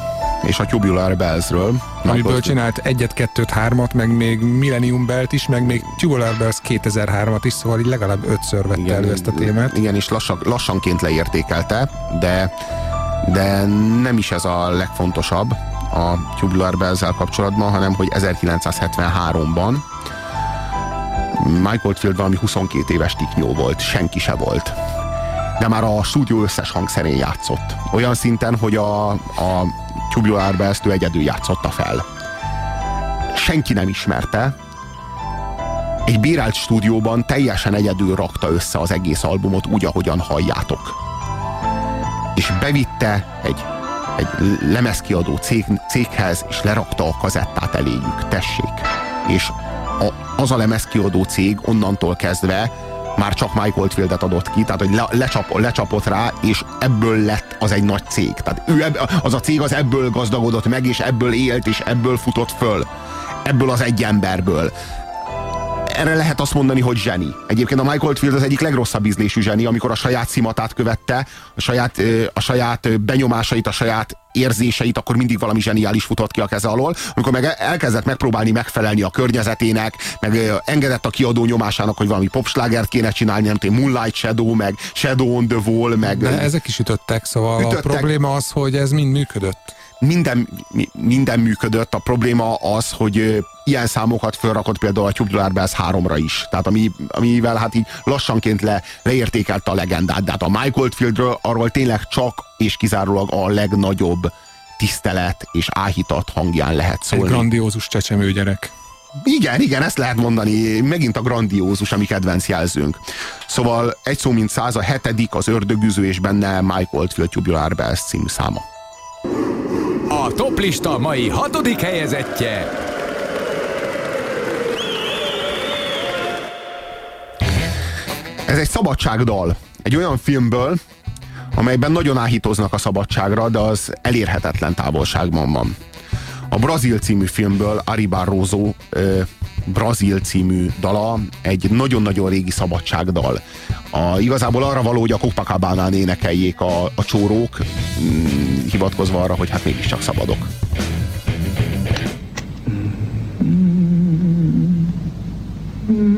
és a Tubular Bellsről. Amiből csinált egyet, kettőt, hármat, meg még Millennium Belt is, meg még Tubular Bells 2003-at is, szóval így legalább ötször vette igen, elő ezt a témát. Igen, és lassan, lassanként leértékelte, de, de nem is ez a legfontosabb a Tubular bells kapcsolatban, hanem hogy 1973-ban Michael Field valami 22 éves tiknyó volt, senki se volt. De már a stúdió összes hangszerén játszott. Olyan szinten, hogy a, a Tubular Bells-t ő egyedül játszotta fel. Senki nem ismerte, egy bírált stúdióban teljesen egyedül rakta össze az egész albumot úgy, ahogyan halljátok. És bevitte egy, egy lemezkiadó cég, céghez, és lerakta a kazettát eléjük. Tessék. És a, az a lemezkiadó cég onnantól kezdve már csak Mike Oldfieldet adott ki, tehát hogy le, lecsap, lecsapott rá, és ebből lett az egy nagy cég. Tehát ő ebb, az a cég az ebből gazdagodott meg, és ebből élt, és ebből futott föl. Ebből az egy emberből erre lehet azt mondani, hogy zseni. Egyébként a Michael Oldfield az egyik legrosszabb ízlésű zseni, amikor a saját szimatát követte, a saját, a saját benyomásait, a saját érzéseit, akkor mindig valami zseniális futott ki a keze alól. Amikor meg elkezdett megpróbálni megfelelni a környezetének, meg engedett a kiadó nyomásának, hogy valami popslágert kéne csinálni, nem tudom, Moonlight Shadow, meg Shadow on the Wall, meg... De ezek is ütöttek, szóval ütöttek. a probléma az, hogy ez mind működött minden, minden működött. A probléma az, hogy ilyen számokat felrakott például a Tubular Bells 3-ra is. Tehát ami, amivel hát így lassanként le, leértékelte a legendát. De hát a Mike Oldfieldről arról tényleg csak és kizárólag a legnagyobb tisztelet és áhítat hangján lehet szólni. Egy grandiózus csecsemő gyerek. Igen, igen, ezt lehet mondani. Megint a grandiózus, ami kedvenc jelzőnk. Szóval egy szó mint száz, a hetedik, az ördögüző, és benne Mike Oldfield Tubular Bells című száma. A toplista mai hatodik helyezettje Ez egy szabadságdal. Egy olyan filmből, amelyben nagyon áhítoznak a szabadságra, de az elérhetetlen távolságban van. A Brazil című filmből Ari Barroso ö, Brazil című dala egy nagyon-nagyon régi szabadságdal. A, igazából arra való, hogy a Copacabana-n énekeljék a, a csórók, mm, hivatkozva arra, hogy hát mégiscsak szabadok. Tomorrow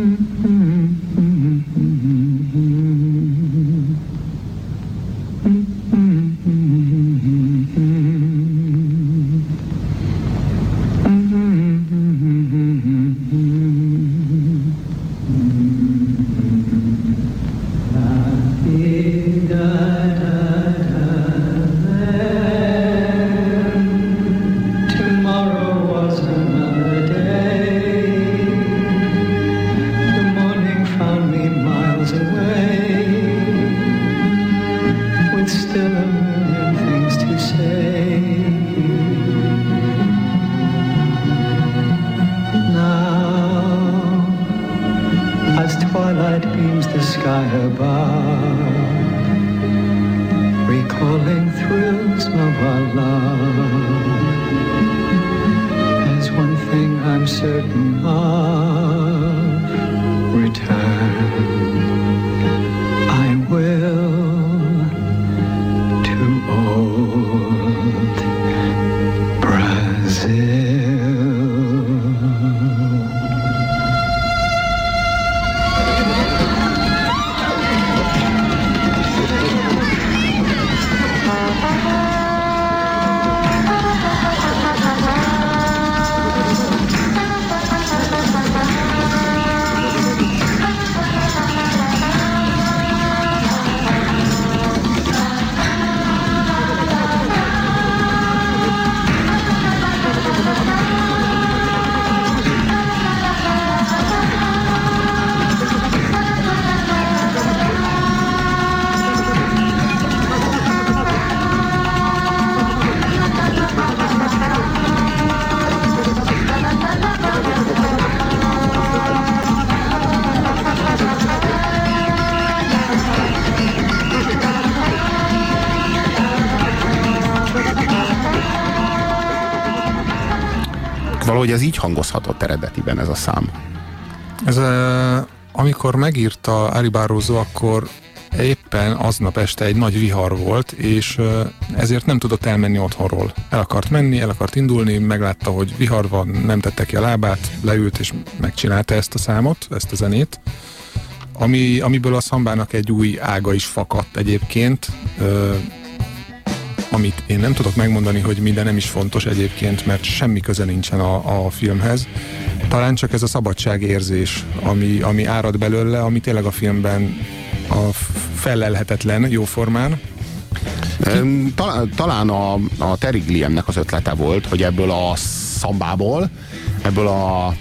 hangozhatott eredetiben ez a szám. Ez, amikor megírta Ari Barroso, akkor éppen aznap este egy nagy vihar volt, és ezért nem tudott elmenni otthonról. El akart menni, el akart indulni, meglátta, hogy vihar van, nem tette ki a lábát, leült és megcsinálta ezt a számot, ezt a zenét. Ami, amiből a szambának egy új ága is fakadt egyébként, amit én nem tudok megmondani, hogy minden nem is fontos egyébként, mert semmi köze nincsen a, a filmhez. Talán csak ez a szabadságérzés, ami, ami árad belőle, ami tényleg a filmben a felelhetetlen jóformán. Em, Talán, talán a, a Terry Gilliamnek az ötlete volt, hogy ebből a szambából, ebből a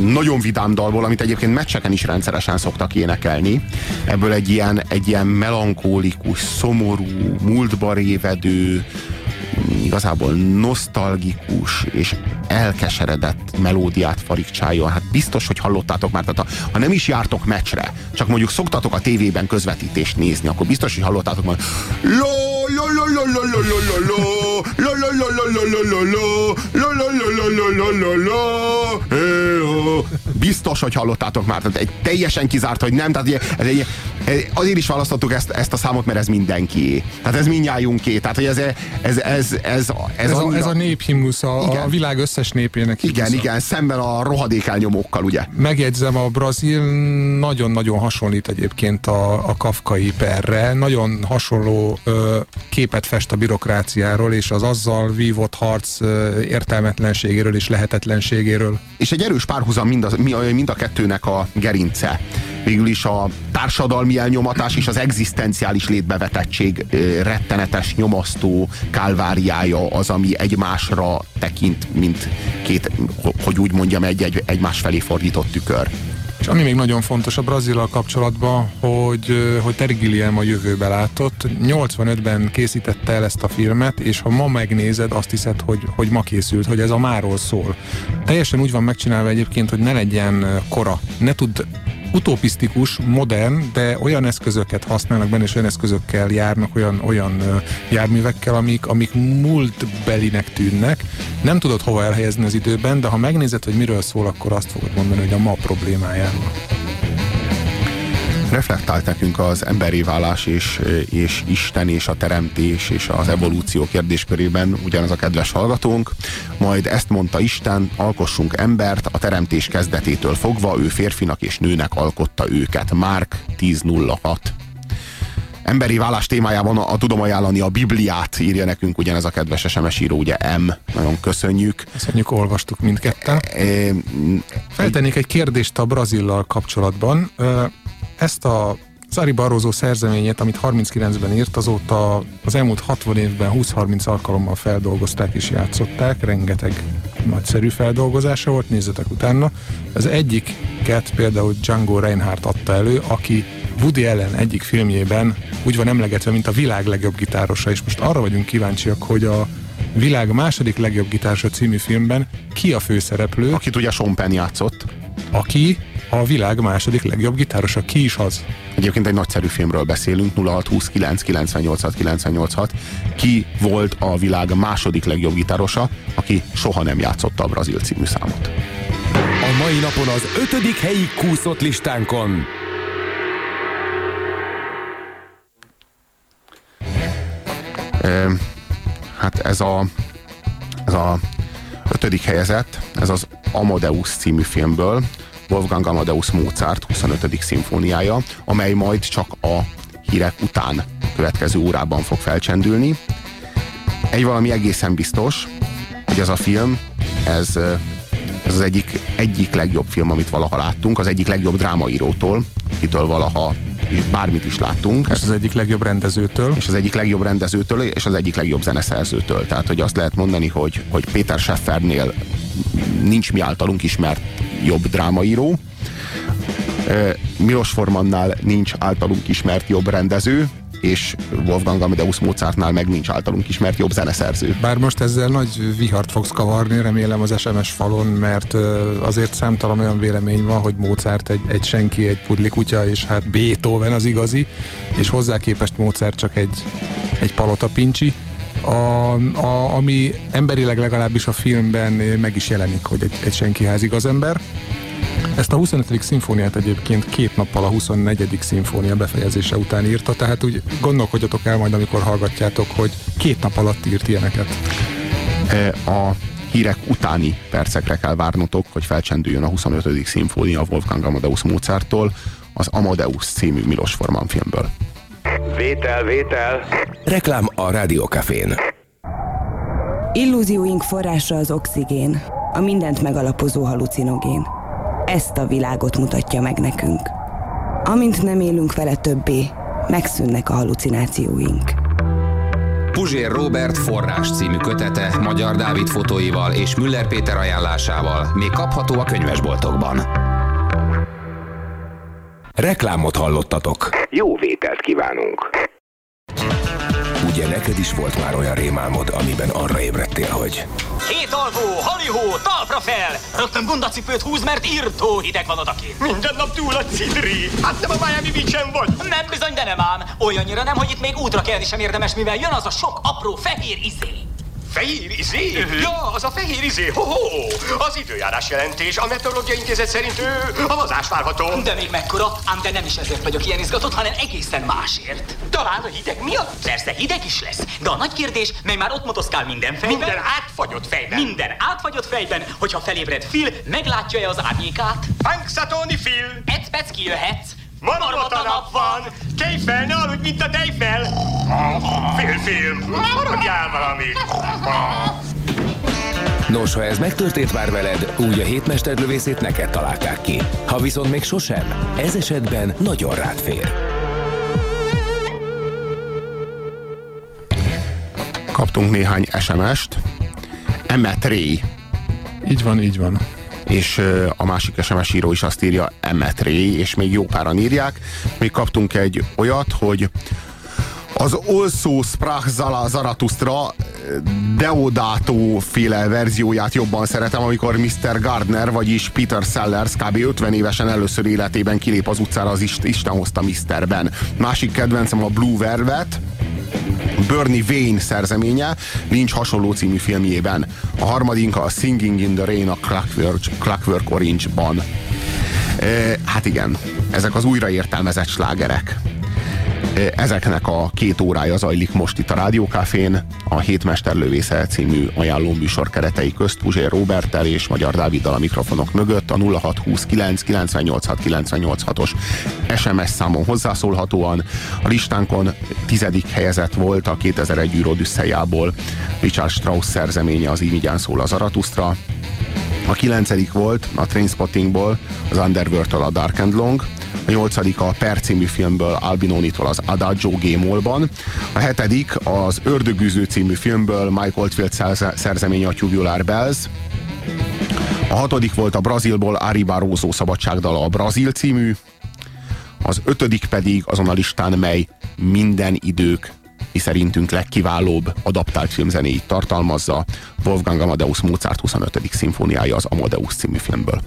nagyon vidám dalból, amit egyébként meccseken is rendszeresen szoktak énekelni, ebből egy ilyen, egy ilyen melankólikus, szomorú, múltba révedő, igazából nosztalgikus és elkeseredett melódiát farigcsáljon. Hát biztos, hogy hallottátok már, tehát ha- nem is jártok meccsre, csak mondjuk szoktatok a tévében közvetítést nézni, akkor biztos, hogy hallottátok már biztos, hogy hallottátok már, tehát egy teljesen kizárt, hogy nem, tehát ez egy azért is választottuk ezt, ezt a számot, mert ez mindenki. Tehát ez mindnyájunké. Tehát, hogy ez, ez, ez, ez, ez, Ez, a, ez a néphimnusz, a, Igen. a világ összes népének Igen, himnusza. igen, szemben a rohadék elnyomókkal, ugye? Megjegyzem, a Brazil nagyon-nagyon hasonlít egyébként a, a kafkai perre. Nagyon hasonló ö, képet fest a bürokráciáról, és az azzal vívott harc ö, értelmetlenségéről és lehetetlenségéről. És egy erős párhuzam mind a, mi- mind a kettőnek a gerince. Végül is a társadalmi elnyomatás és az egzisztenciális létbevetettség rettenetes, nyomasztó kálváriája az, ami egymásra tekint, mint két, hogy úgy mondjam, egy, egy egymás felé fordított tükör. És ami még nagyon fontos a Brazillal kapcsolatban, hogy, hogy Terry Gilliam a jövőbe látott. 85-ben készítette el ezt a filmet, és ha ma megnézed, azt hiszed, hogy, hogy ma készült, hogy ez a máról szól. Teljesen úgy van megcsinálva egyébként, hogy ne legyen kora, ne tud utopisztikus, modern, de olyan eszközöket használnak benne, és olyan eszközökkel járnak, olyan, olyan járművekkel, amik, amik múltbelinek tűnnek. Nem tudod hova elhelyezni az időben, de ha megnézed, hogy miről szól, akkor azt fogod mondani, hogy a ma problémájáról reflektált nekünk az emberi válás és, és Isten és a teremtés és az evolúció kérdéskörében ugyanaz a kedves hallgatónk. Majd ezt mondta Isten, alkossunk embert, a teremtés kezdetétől fogva ő férfinak és nőnek alkotta őket. Márk 10.06 emberi vállás témájában a, a tudom ajánlani a Bibliát, írja nekünk ugyanez a kedves SMS író, ugye M. Nagyon köszönjük. Köszönjük, olvastuk mindketten. E, e, Feltennék egy kérdést a Brazillal kapcsolatban ezt a Zari Barroso szerzeményét, amit 39-ben írt, azóta az elmúlt 60 évben 20-30 alkalommal feldolgozták és játszották, rengeteg nagyszerű feldolgozása volt, nézzetek utána. Az egyiket például Django Reinhardt adta elő, aki Woody Allen egyik filmjében úgy van emlegetve, mint a világ legjobb gitárosa, és most arra vagyunk kíváncsiak, hogy a világ második legjobb gitárosa című filmben ki a főszereplő. Akit ugye Sean Penn játszott. Aki a világ második legjobb gitárosa. Ki is az? Egyébként egy nagyszerű filmről beszélünk, 0629 98 986. Ki volt a világ második legjobb gitárosa, aki soha nem játszotta a Brazil című számot. A mai napon az ötödik helyi kúszott listánkon e, hát ez a, ez a ötödik helyezett, ez az Amadeus című filmből, Wolfgang Amadeus Mozart 25. szimfóniája, amely majd csak a hírek után következő órában fog felcsendülni. Egy valami egészen biztos, hogy ez a film, ez, ez az egyik, egyik legjobb film, amit valaha láttunk, az egyik legjobb drámaírótól, akitől valaha bármit is láttunk. És az egyik legjobb rendezőtől. És az egyik legjobb rendezőtől, és az egyik legjobb zeneszerzőtől. Tehát, hogy azt lehet mondani, hogy, hogy Péter Scheffernél nincs mi általunk ismert jobb drámaíró. Milos Formannál nincs általunk ismert jobb rendező, és Wolfgang Amadeus Mozartnál meg nincs általunk ismert jobb zeneszerző. Bár most ezzel nagy vihart fogsz kavarni, remélem az SMS falon, mert azért számtalan olyan vélemény van, hogy Mozart egy, egy senki, egy pudli kutya, és hát Beethoven az igazi, és hozzá képest Mozart csak egy, egy palota pincsi. A, a, ami emberileg legalábbis a filmben meg is jelenik, hogy egy, egy senki házigazember. Ezt a 25. szimfóniát egyébként két nappal a 24. szimfónia befejezése után írta, tehát úgy gondolkodjatok el majd, amikor hallgatjátok, hogy két nap alatt írt ilyeneket. E, a hírek utáni percekre kell várnotok, hogy felcsendüljön a 25. szimfónia Wolfgang Amadeus Mozarttól, az Amadeus című Milos Forman filmből. Vétel, vétel! Reklám a Rádiókafén. Illúzióink forrása az oxigén, a mindent megalapozó halucinogén. Ezt a világot mutatja meg nekünk. Amint nem élünk vele többé, megszűnnek a halucinációink. Puzsér Robert forrás című kötete Magyar Dávid fotóival és Müller Péter ajánlásával még kapható a könyvesboltokban. Reklámot hallottatok. Jó vételt kívánunk! Ugye neked is volt már olyan rémálmod, amiben arra ébredtél, hogy... Két alvó, halihó, talpra fel! Rögtön bundacipőt húz, mert írtó hideg van odakint. Minden nap túl a cidri. Hát nem a Miami beach vagy. Nem bizony, de nem ám. Olyannyira nem, hogy itt még útra kelni sem érdemes, mivel jön az a sok apró fehér izé. Fehér izé? Uh-huh. Ja, az a fehér izé. Ho-ho! Az időjárás jelentés. A meteorológiai intézet szerint ő havazás várható. De még mekkora? Ám de nem is ezért vagyok ilyen izgatott, hanem egészen másért. Talán a hideg miatt? Persze, hideg is lesz. De a nagy kérdés, mely már ott motoszkál minden fejben. Minden átfagyott fejben. Minden átfagyott fejben, hogyha felébred Phil, meglátja-e az árnyékát? Punxsutawney Phil! Egy ki jöhetsz. Marmota nap van! Tejfel, ne aludj, mint a tejfel! Film, film! Maradjál valamit! Nos, ha ez megtörtént már veled, úgy a hétmesterlövészét neked találták ki. Ha viszont még sosem, ez esetben nagyon rád fér. Kaptunk néhány SMS-t. Emmet Ray. Így van, így van. És a másik SMS író is azt írja Emmet Ray, és még jó páran írják. Még kaptunk egy olyat, hogy az Also Sprach Zala Zarathustra Deodato féle verzióját jobban szeretem, amikor Mr. Gardner, vagyis Peter Sellers kb. 50 évesen először életében kilép az utcára az Isten, hozta Mr.ben. Másik kedvencem a Blue Velvet, Bernie Wayne szerzeménye Lynch hasonló című filmjében. A harmadik a Singing in the Rain a Clockwork, Clockwork Orange-ban. E, hát igen, ezek az újraértelmezett slágerek. Ezeknek a két órája zajlik most itt a Rádiókafén, a Hétmester lövésze című ajánló műsor keretei közt Puzsér Roberttel és Magyar Dáviddal a mikrofonok mögött a 0629 986 986-os SMS számon hozzászólhatóan. A listánkon tizedik helyezett volt a 2001 űr Odüsszejából Richard Strauss szerzeménye az Így szól az Aratusztra. A kilencedik volt a Trainspottingból az Underworld-től a Dark and Long, a nyolcadik a Per című filmből Albinonitól az Adagio G-molban, a hetedik az Ördögűző című filmből Mike Oldfield szerzeménye a Tubular Bells, a hatodik volt a Brazilból Ari Barroso szabadságdala a Brazil című, az ötödik pedig azon a listán, mely minden idők mi szerintünk legkiválóbb adaptált filmzenéit tartalmazza, Wolfgang Amadeus Mozart 25. szimfóniája az Amadeus című filmből.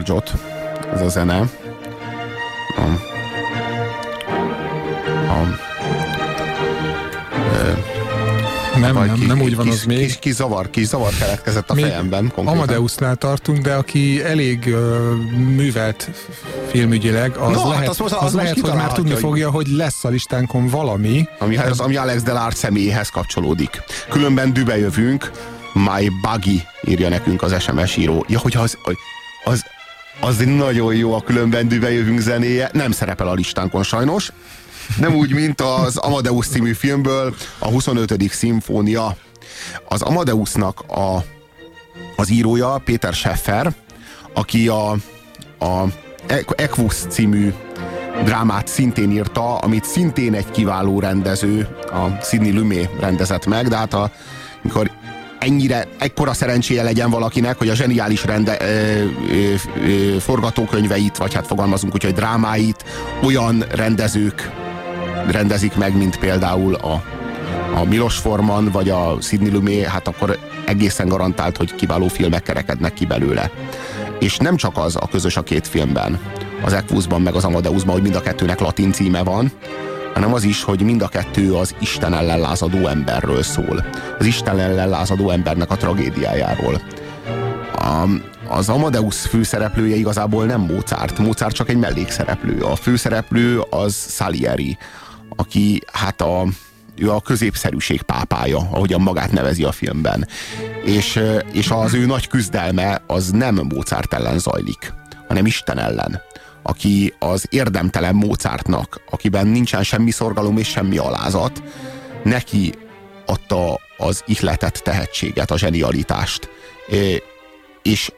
Charge-ot, ez a zene. A, a, a, nem, nem, ki, nem úgy van kis, az még. Kis kis zavar kis zavar keletkezett a még fejemben. Konkrétan. Amadeusnál tartunk, de aki elég uh, művelt filmügyileg, az no, hát lehet, hát az most, az az lehet hogy már tudni fogja, hogy lesz a listánkon valami. Ami, ez... az, ami Alex Delár személyéhez kapcsolódik. Különben dübe jövünk, My Buggy írja nekünk az SMS író. Ja, hogy az, az nagyon jó a különben jövünk zenéje. Nem szerepel a listánkon sajnos. Nem úgy, mint az Amadeus című filmből a 25. szimfónia. Az Amadeusnak a, az írója Péter Scheffer, aki a, a Equus című drámát szintén írta, amit szintén egy kiváló rendező, a Sidney Lumet rendezett meg, de hát a, mikor ennyire, ekkora szerencséje legyen valakinek, hogy a zseniális rende, ö, ö, ö, forgatókönyveit, vagy hát fogalmazunk úgy, hogy drámáit olyan rendezők rendezik meg, mint például a, a Milos Forman, vagy a Sidney Lumet, hát akkor egészen garantált, hogy kiváló filmek kerekednek ki belőle. És nem csak az a közös a két filmben, az Equusban meg az Amadeusban, hogy mind a kettőnek latin címe van, hanem az is, hogy mind a kettő az Isten ellen lázadó emberről szól. Az Isten ellen lázadó embernek a tragédiájáról. A, az Amadeus főszereplője igazából nem Mozart. Mozart csak egy mellékszereplő. A főszereplő az Salieri, aki hát a, ő a középszerűség pápája, ahogyan magát nevezi a filmben. És, és az ő nagy küzdelme az nem Mozart ellen zajlik, hanem Isten ellen aki az érdemtelen Mozartnak, akiben nincsen semmi szorgalom és semmi alázat, neki adta az ihletet, tehetséget, a zsenialitást. És,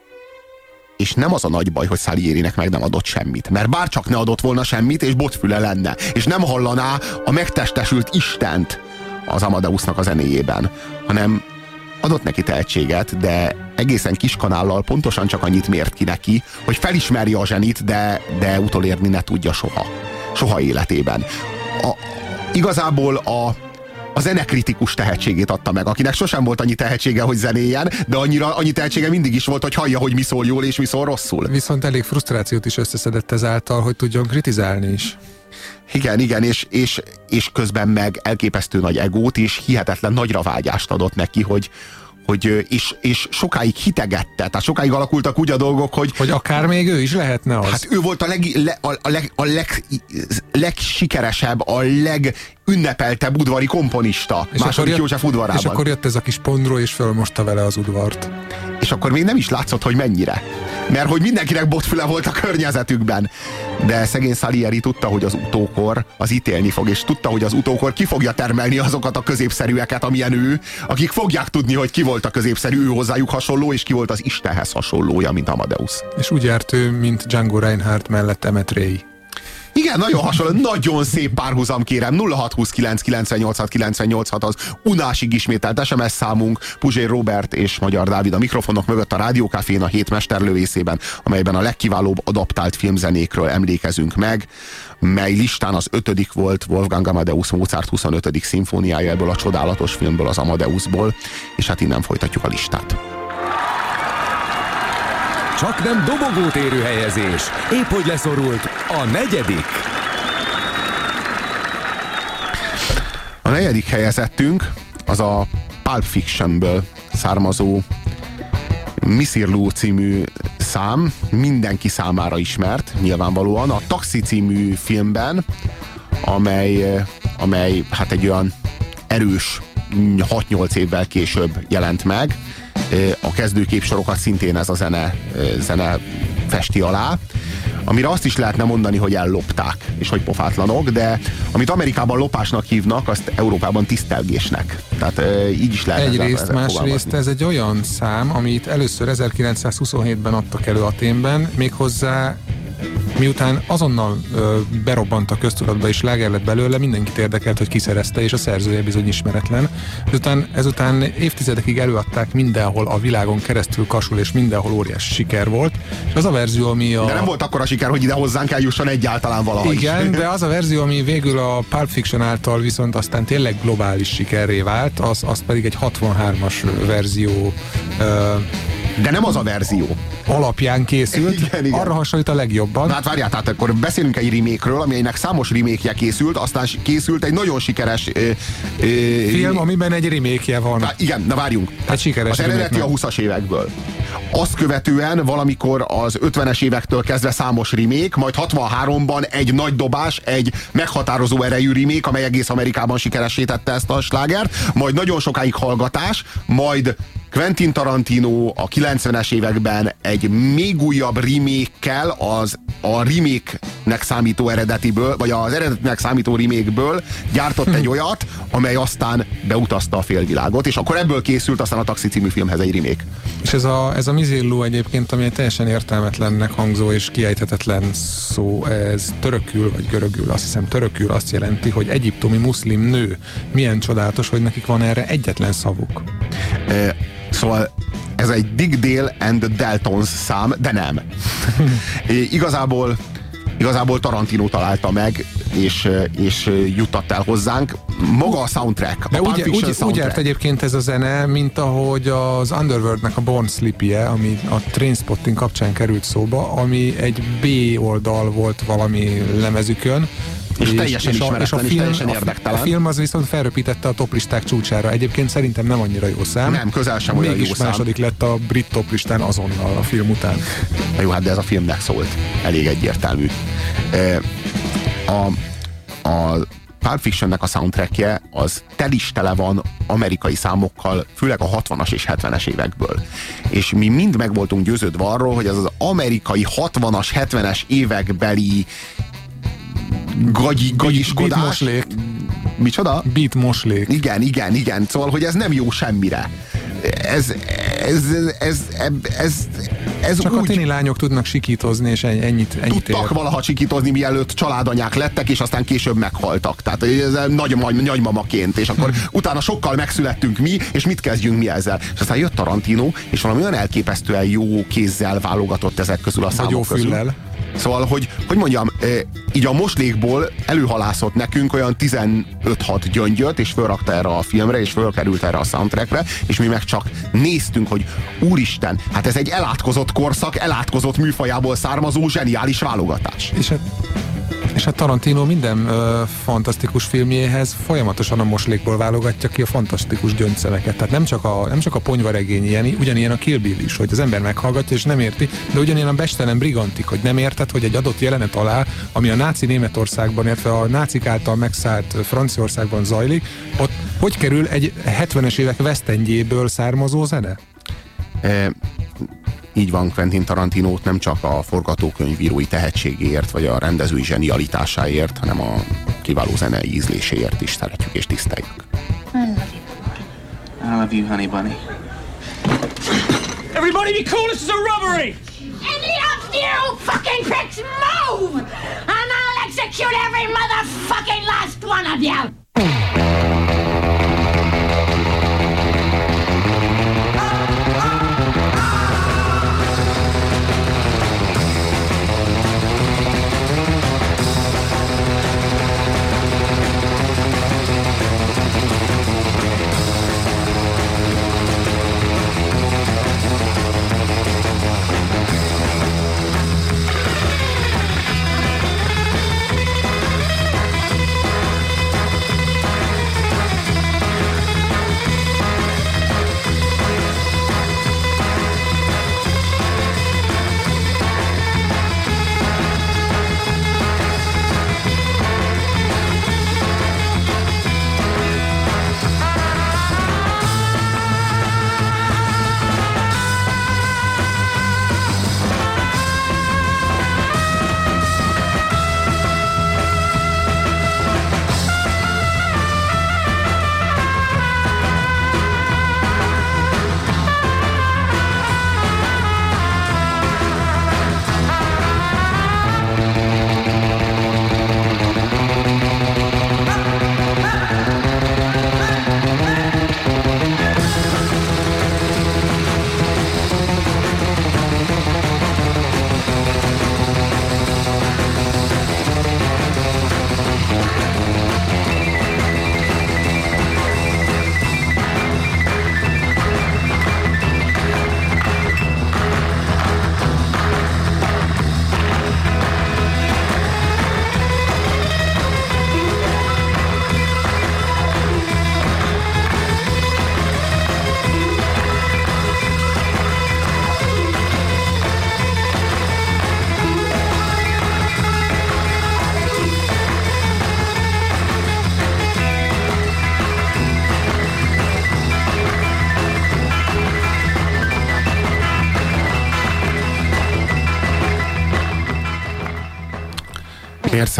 és nem az a nagy baj, hogy Salierinek meg nem adott semmit. Mert bár csak ne adott volna semmit, és botfüle lenne, és nem hallaná a megtestesült Istent az Amadeusnak a zenéjében, hanem adott neki tehetséget, de egészen kiskanállal pontosan csak annyit mért ki neki, hogy felismerje a zsenit, de, de utolérni ne tudja soha. Soha életében. A, igazából a, a zenekritikus tehetségét adta meg, akinek sosem volt annyi tehetsége, hogy zenéjen, de annyira, annyi tehetsége mindig is volt, hogy hallja, hogy mi szól jól és mi szól rosszul. Viszont elég frusztrációt is összeszedett ezáltal, hogy tudjon kritizálni is. Igen, igen, és, és, és közben meg elképesztő nagy egót és hihetetlen nagyra vágyást adott neki, hogy, hogy és, és sokáig hitegette, tehát sokáig alakultak úgy a dolgok, hogy... Hogy akár még ő is lehetne az. Hát ő volt a, leg, le, a, a, leg, a leg, legsikeresebb, a legünnepeltebb udvari komponista és második jött, József udvarában. És akkor jött ez a kis pondró, és fölmosta vele az udvart. És akkor még nem is látszott, hogy mennyire. Mert hogy mindenkinek botfüle volt a környezetükben. De szegény Salieri tudta, hogy az utókor az ítélni fog, és tudta, hogy az utókor ki fogja termelni azokat a középszerűeket, amilyen ő, akik fogják tudni, hogy ki volt a középszerű, ő hozzájuk hasonló, és ki volt az Istenhez hasonlója, mint Amadeus. És úgy járt ő, mint Django Reinhardt mellett Emmet Ray. Igen, nagyon hasonló, nagyon szép párhuzam kérem. 0629986986 az unásig ismételt SMS számunk, Puzsér Robert és Magyar Dávid a mikrofonok mögött a Rádiókafén a hét mesterlövészében, amelyben a legkiválóbb adaptált filmzenékről emlékezünk meg, mely listán az ötödik volt Wolfgang Amadeus Mozart 25. szimfóniája a csodálatos filmből, az Amadeusból, és hát innen folytatjuk a listát. Csak nem dobogót érő helyezés. Épp hogy leszorult a negyedik. A negyedik helyezettünk az a Pulp Fictionből származó Missirló című szám, mindenki számára ismert, nyilvánvalóan. A Taxi című filmben, amely, amely hát egy olyan erős 6-8 évvel később jelent meg, a kezdőképsorokat szintén ez a zene, zene festi alá, amire azt is lehetne mondani, hogy ellopták, és hogy pofátlanok, de amit Amerikában lopásnak hívnak, azt Európában tisztelgésnek. Tehát e, így is lehet Egyrészt, ezzel, ezzel másrészt ez egy olyan szám, amit először 1927-ben adtak elő Aténben, méghozzá miután azonnal ö, berobbant a köztudatba és láger lett belőle, mindenkit érdekelt, hogy kiszerezte, és a szerzője bizony ismeretlen. Ezután, ezután évtizedekig előadták mindenhol a világon keresztül kasul, és mindenhol óriási siker volt. És az a verzió, ami a... De nem volt akkora siker, hogy ide hozzánk eljusson egyáltalán valahogy. Igen, de az a verzió, ami végül a Pulp Fiction által viszont aztán tényleg globális sikerré vált, az, az pedig egy 63-as verzió ö, De nem az a verzió. alapján készült, Igen, igen. arra hasonlít a legjobban. Na hát várjál, tehát akkor beszélünk egy remake-ről, amelynek számos remake készült, aztán készült egy nagyon sikeres ö, ö, Film, amiben egy remake van. Na, igen, na várjunk. Egy sikeres Az eredeti a remake-nek. 20-as évekből. Azt követően valamikor az 50-es évektől kezdve számos remake, majd 63-ban egy nagy dobás, egy meghatározó erejű remake, amely egész Amerikában sikeressé tette ezt a slágert, majd nagyon sokáig hallgatás, majd Quentin Tarantino a 90-es években egy még újabb remake-kel az a remake-nek számító eredetiből, vagy az eredetinek számító remake-ből gyártott egy [laughs] olyat, amely aztán beutazta a félvilágot, és akkor ebből készült aztán a Taxi című filmhez egy remake. És ez a, ez a Mizillu egyébként, ami egy teljesen értelmetlennek hangzó és kiejthetetlen szó, ez törökül vagy görögül, azt hiszem törökül azt jelenti, hogy egyiptomi muszlim nő. Milyen csodálatos, hogy nekik van erre egyetlen szavuk. E, Szóval ez egy Dick Dale and the Daltons szám, de nem. [laughs] E, igazából igazából Tarantino találta meg, és, és juttatta el hozzánk. Maga a soundtrack, De a úgy, úgy, úgy soundtrack. járt egyébként ez a zene, mint ahogy az Underworldnek a Born Slippy-e, ami a Trainspotting kapcsán került szóba, ami egy B oldal volt valami lemezükön, És teljesen ismeretlen, és teljesen a, érdektelen. A film az viszont felröpítette a toplisták csúcsára. Egyébként szerintem nem annyira jó szám. Nem, közel sem olyan Mégis jó szám. második lett a brit toplistán azonnal a film után. Na jó, hát de ez a filmnek szólt. Elég egyértelmű. A, a Pulp Fictionnek a soundtrackje az tel is tele van amerikai számokkal, főleg a 60-as és 70-es évekből. És mi mind meg voltunk győződve arról, hogy ez az amerikai 60-as, 70-es évekbeli gagyi, gagyiskodás. Beat. Micsoda? Beat moslék. Igen, igen, igen. Szóval, hogy ez nem jó semmire. Ez, ez, ez, ez, ez, Csak a úgy tini lányok tudnak sikítozni, és ennyi- ennyit, ennyit ér. tudtak valaha csikítozni, mielőtt családanyák lettek, és aztán később meghaltak. Tehát ez nagy, nagy, nagymamaként. És akkor utána sokkal megszülettünk mi, és mit kezdjünk mi ezzel? És aztán jött Tarantino, és valami olyan elképesztően jó kézzel válogatott ezek közül a Vagy számok jó közül. füllel. Szóval, hogy, hogy mondjam, eh, így a moslékból előhalászott nekünk olyan 15-6 gyöngyöt, és fölrakta erre a filmre, és fölkerült erre a soundtrackre, és mi meg csak néztünk, hogy úristen, hát ez egy elátkozott korszak, elátkozott műfajából származó zseniális válogatás. És hát, és hát Tarantino minden ö, fantasztikus filmjéhez folyamatosan a moslékból válogatja ki a fantasztikus gyöngyszemeket. Tehát nem csak a, nem csak a ponyvaregény ilyen, ugyanilyen a Kill Bill is, hogy az ember meghallgatja és nem érti, de ugyanilyen a Bestelen Brigantik, hogy nem érted, hogy egy adott jelenet alá, ami a náci Németországban, illetve a nácik által megszállt Franciaországban zajlik, ott hogy kerül egy 70-es évek West Endjéből származó zene? E, így van Quentin Tarantinót nem csak a forgatókönyvírói tehetségéért, vagy a rendezői zsenialitásáért, hanem a kiváló zenei ízléséért is szeretjük és tiszteljük. I love you, honey bunny. Everybody be cool, this is a robbery! Any of you fucking pricks move! And I'll execute every motherfucking last one of you!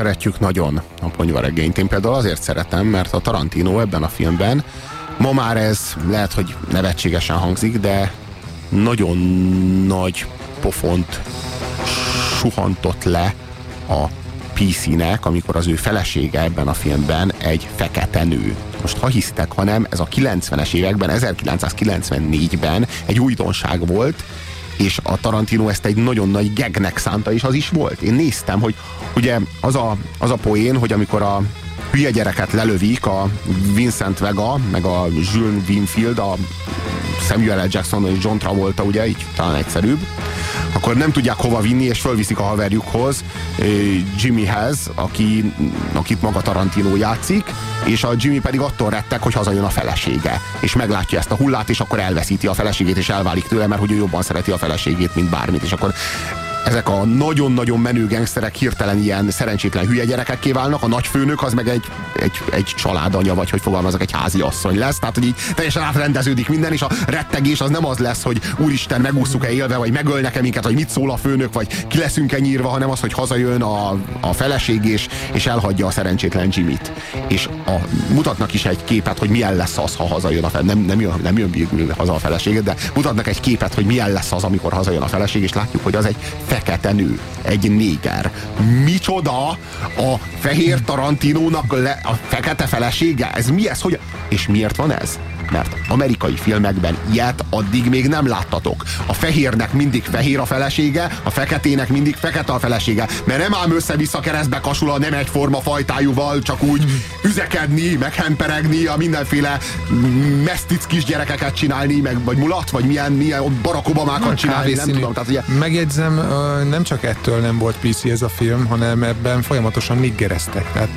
Szeretjük nagyon a ponyvaregényt? Én például azért szeretem, mert a Tarantino ebben a filmben, ma már ez lehet, hogy nevetségesen hangzik, de nagyon nagy pofont suhantott le a PC-nek, amikor az ő felesége ebben a filmben egy fekete nő. Most ha hisztek, hanem ez a 90-es években, 1994-ben egy újdonság volt, és a Tarantino ezt egy nagyon nagy gegnek szánta, és az is volt. Én néztem, hogy ugye az a, az a poén, hogy amikor a hülye gyereket lelövik, a Vincent Vega, meg a Jules Winfield, a Samuel L. Jackson és John Travolta, ugye, így talán egyszerűbb, akkor nem tudják hova vinni, és fölviszik a haverjukhoz, Jimmyhez, aki, akit maga Tarantino játszik, és a Jimmy pedig attól rettek, hogy hazajön a felesége, és meglátja ezt a hullát, és akkor elveszíti a feleségét, és elválik tőle, mert hogy ő jobban szereti a feleségét, mint bármit, és akkor ezek a nagyon-nagyon menő gengszterek hirtelen ilyen szerencsétlen hülye gyerekekké válnak, a nagyfőnök az meg egy, egy, egy családanya, vagy hogy fogalmazok, egy házi asszony lesz, tehát hogy így teljesen átrendeződik minden, és a rettegés az nem az lesz, hogy úristen, megúszuk-e élve, vagy megölnek-e minket, vagy mit szól a főnök, vagy ki leszünk-e nyírva, hanem az, hogy hazajön a, a feleség, és, és elhagyja a szerencsétlen Jimmy-t. És a, mutatnak is egy képet, hogy milyen lesz az, ha hazajön a feleség. Nem, nem, jön, nem jön végül haza a feleség, de mutatnak egy képet, hogy milyen lesz az, amikor hazajön a feleség, és látjuk, hogy az egy fekete nő, egy néger. Micsoda a fehér Tarantinónak le, a fekete felesége? Ez mi ez? Hogy... És miért van ez? Mert amerikai filmekben ilyet addig még nem láttatok. A fehérnek mindig fehér a felesége, a feketének mindig fekete a felesége, mert nem ám össze-vissza keresztbe kasul a nem egyforma fajtájúval, csak úgy üzekedni, meg hemperegni, a mindenféle mesztic kisgyerekeket csinálni, meg vagy mulat, vagy milyen, milyen Barack Obamákat csinálni, nem tudom. Tehát, ugye... Megjegyzem, nem csak ettől nem volt PC ez a film, hanem ebben folyamatosan niggereztek. Tehát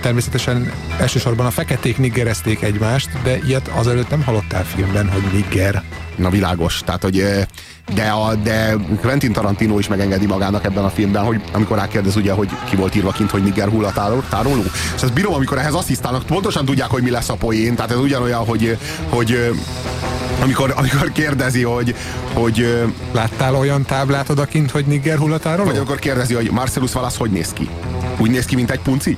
természetesen elsősorban a feketék niggerezték egymást, de ilyet az előtt nem hallottál filmben, hogy nigger. Na világos, tehát hogy de, a, de Quentin Tarantino is megengedi magának ebben a filmben, hogy amikor rákérdez ugye, hogy ki volt írva kint, hogy nigger hullatároló. És ezt bírom, amikor ehhez asszisztálnak, pontosan tudják, hogy mi lesz a poén, tehát ez ugyanolyan, hogy, hogy amikor, amikor kérdezi, hogy, hogy... Láttál olyan táblát odakint, hogy nigger hullatároló? Vagy amikor kérdezi, hogy Marcellus Wallace hogy néz ki? Úgy néz ki, mint egy punci?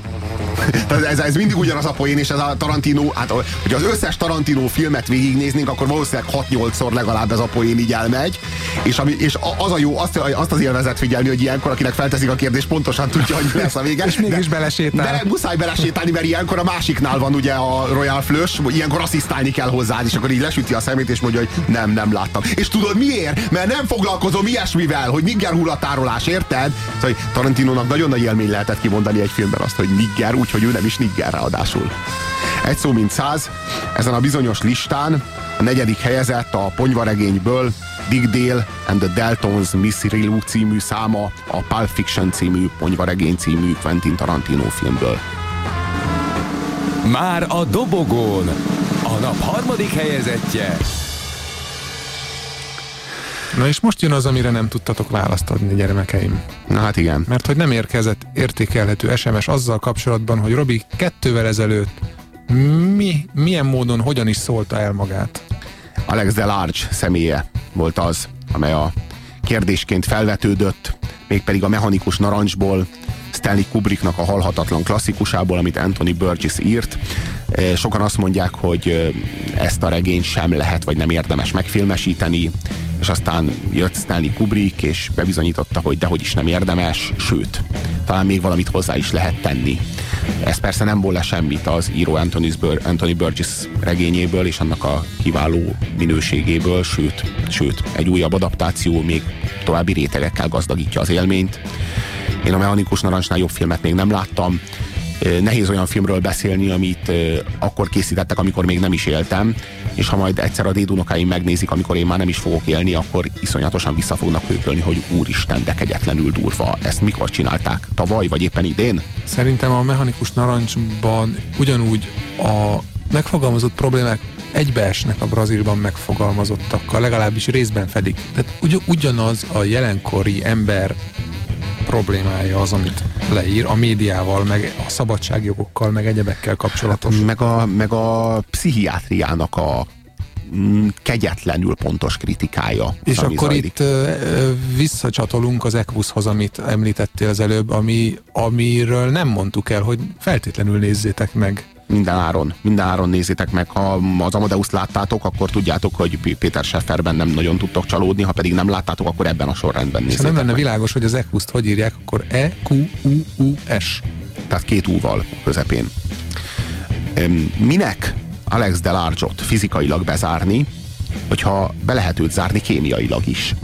[laughs] Ez, ez mindig ugyanaz a poén, és ez a Tarantino, hát hogy az összes Tarantino filmet végignéznénk, akkor valószínűleg 6-8-szor legalább ez a poén így elmegy, és, ami, és az a jó, azt, azt az élvezet figyelni, hogy ilyenkor, akinek felteszik a kérdést, pontosan tudja, hogy mi lesz a vége. [laughs] és mégis belesétál. De muszáj belesétálni, mert ilyenkor a másiknál van ugye a Royal Flush, ilyenkor asszisztálni kell hozzá, és akkor így lesüti a szemét, és mondja, hogy nem, nem láttam. És tudod miért? Mert nem foglalkozom ilyesmivel, hogy nigger hullatárolás, érted? Szóval Tarantinónak nagyon nagy élmény lehetett kimondani egy filmben azt, hogy nigger, úgyhogy ő nem is nigger ráadásul. Egy szó mint száz, ezen a bizonyos listán a negyedik helyezett a ponyvaregényből Dick Dale and the Deltons Miss Rilu című száma a Pulp Fiction című ponyvaregény című Quentin Tarantino filmből. Már a dobogón a nap harmadik helyezettje Na és most jön az, amire nem tudtatok választ adni, gyermekeim. Na hát igen. Mert hogy nem érkezett értékelhető SMS azzal kapcsolatban, hogy Robi kettővel ezelőtt mi, milyen módon, hogyan is szólta el magát. Alex Delarge személye volt az, amely a kérdésként felvetődött, mégpedig a mechanikus narancsból, Stanley Kubricknak a halhatatlan klasszikusából, amit Anthony Burgess írt. Sokan azt mondják, hogy ezt a regényt sem lehet, vagy nem érdemes megfilmesíteni, és aztán jött Stanley Kubrick, és bebizonyította, hogy dehogy is nem érdemes, sőt, talán még valamit hozzá is lehet tenni. Ez persze nem le semmit az író Anthony Burgess regényéből és annak a kiváló minőségéből, sőt, sőt, egy újabb adaptáció még további rétegekkel gazdagítja az élményt. Én a Mechanikus Narancsnál jobb filmet még nem láttam, nehéz olyan filmről beszélni, amit akkor készítettek, amikor még nem is éltem, és ha majd egyszer a dédunokáim megnézik, amikor én már nem is fogok élni, akkor iszonyatosan vissza fognak őkölni, hogy úristen, de kegyetlenül durva. Ezt mikor csinálták? Tavaly, vagy éppen idén? Szerintem a mechanikus narancsban ugyanúgy a megfogalmazott problémák egybeesnek a Brazílban megfogalmazottakkal, legalábbis részben fedik. Tehát ugy, ugyanaz a jelenkori ember problémája az, amit leír a médiával, meg a szabadságjogokkal, meg egyebekkel kapcsolatos. Meg a, meg a pszichiátriának a mm, kegyetlenül pontos kritikája. És akkor zajlik. itt ö, ö, visszacsatolunk az Equushoz, amit említettél az előbb, ami, amiről nem mondtuk el, hogy feltétlenül nézzétek meg. Minden áron, minden áron nézzétek meg. Ha az Amadeus láttátok, akkor tudjátok, hogy Péter Schefferben nem nagyon tudtok csalódni, ha pedig nem láttátok, akkor ebben a sorrendben És ha nézzétek nem lenne meg. világos, hogy az Equust hogy írják, akkor E E-Q-U-U-S. Tehát két úval közepén. Minek Alex Delarge-ot fizikailag bezárni, hogyha be lehet őt zárni kémiailag is.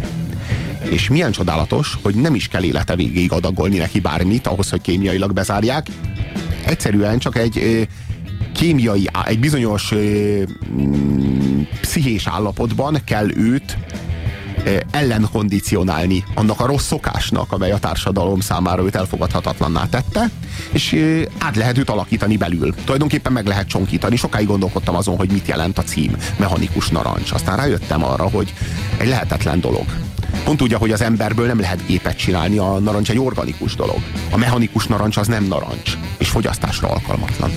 És milyen csodálatos, hogy nem is kell élete végéig adagolni neki bármit ahhoz, hogy kémiailag bezárják. Egyszerűen csak egy kémiai, egy bizonyos ö, mm, pszichés állapotban kell őt ellenkondicionálni annak a rossz szokásnak, amely a társadalom számára őt elfogadhatatlanná tette, és át lehet őt alakítani belül. Tulajdonképpen meg lehet csonkítani. Sokáig gondolkodtam azon, hogy mit jelent a cím, mechanikus narancs. Aztán rájöttem arra, hogy egy lehetetlen dolog. Pont úgy, ahogy az emberből nem lehet gépet csinálni, a narancs egy organikus dolog. A mechanikus narancs az nem narancs, és fogyasztásra alkalmatlan.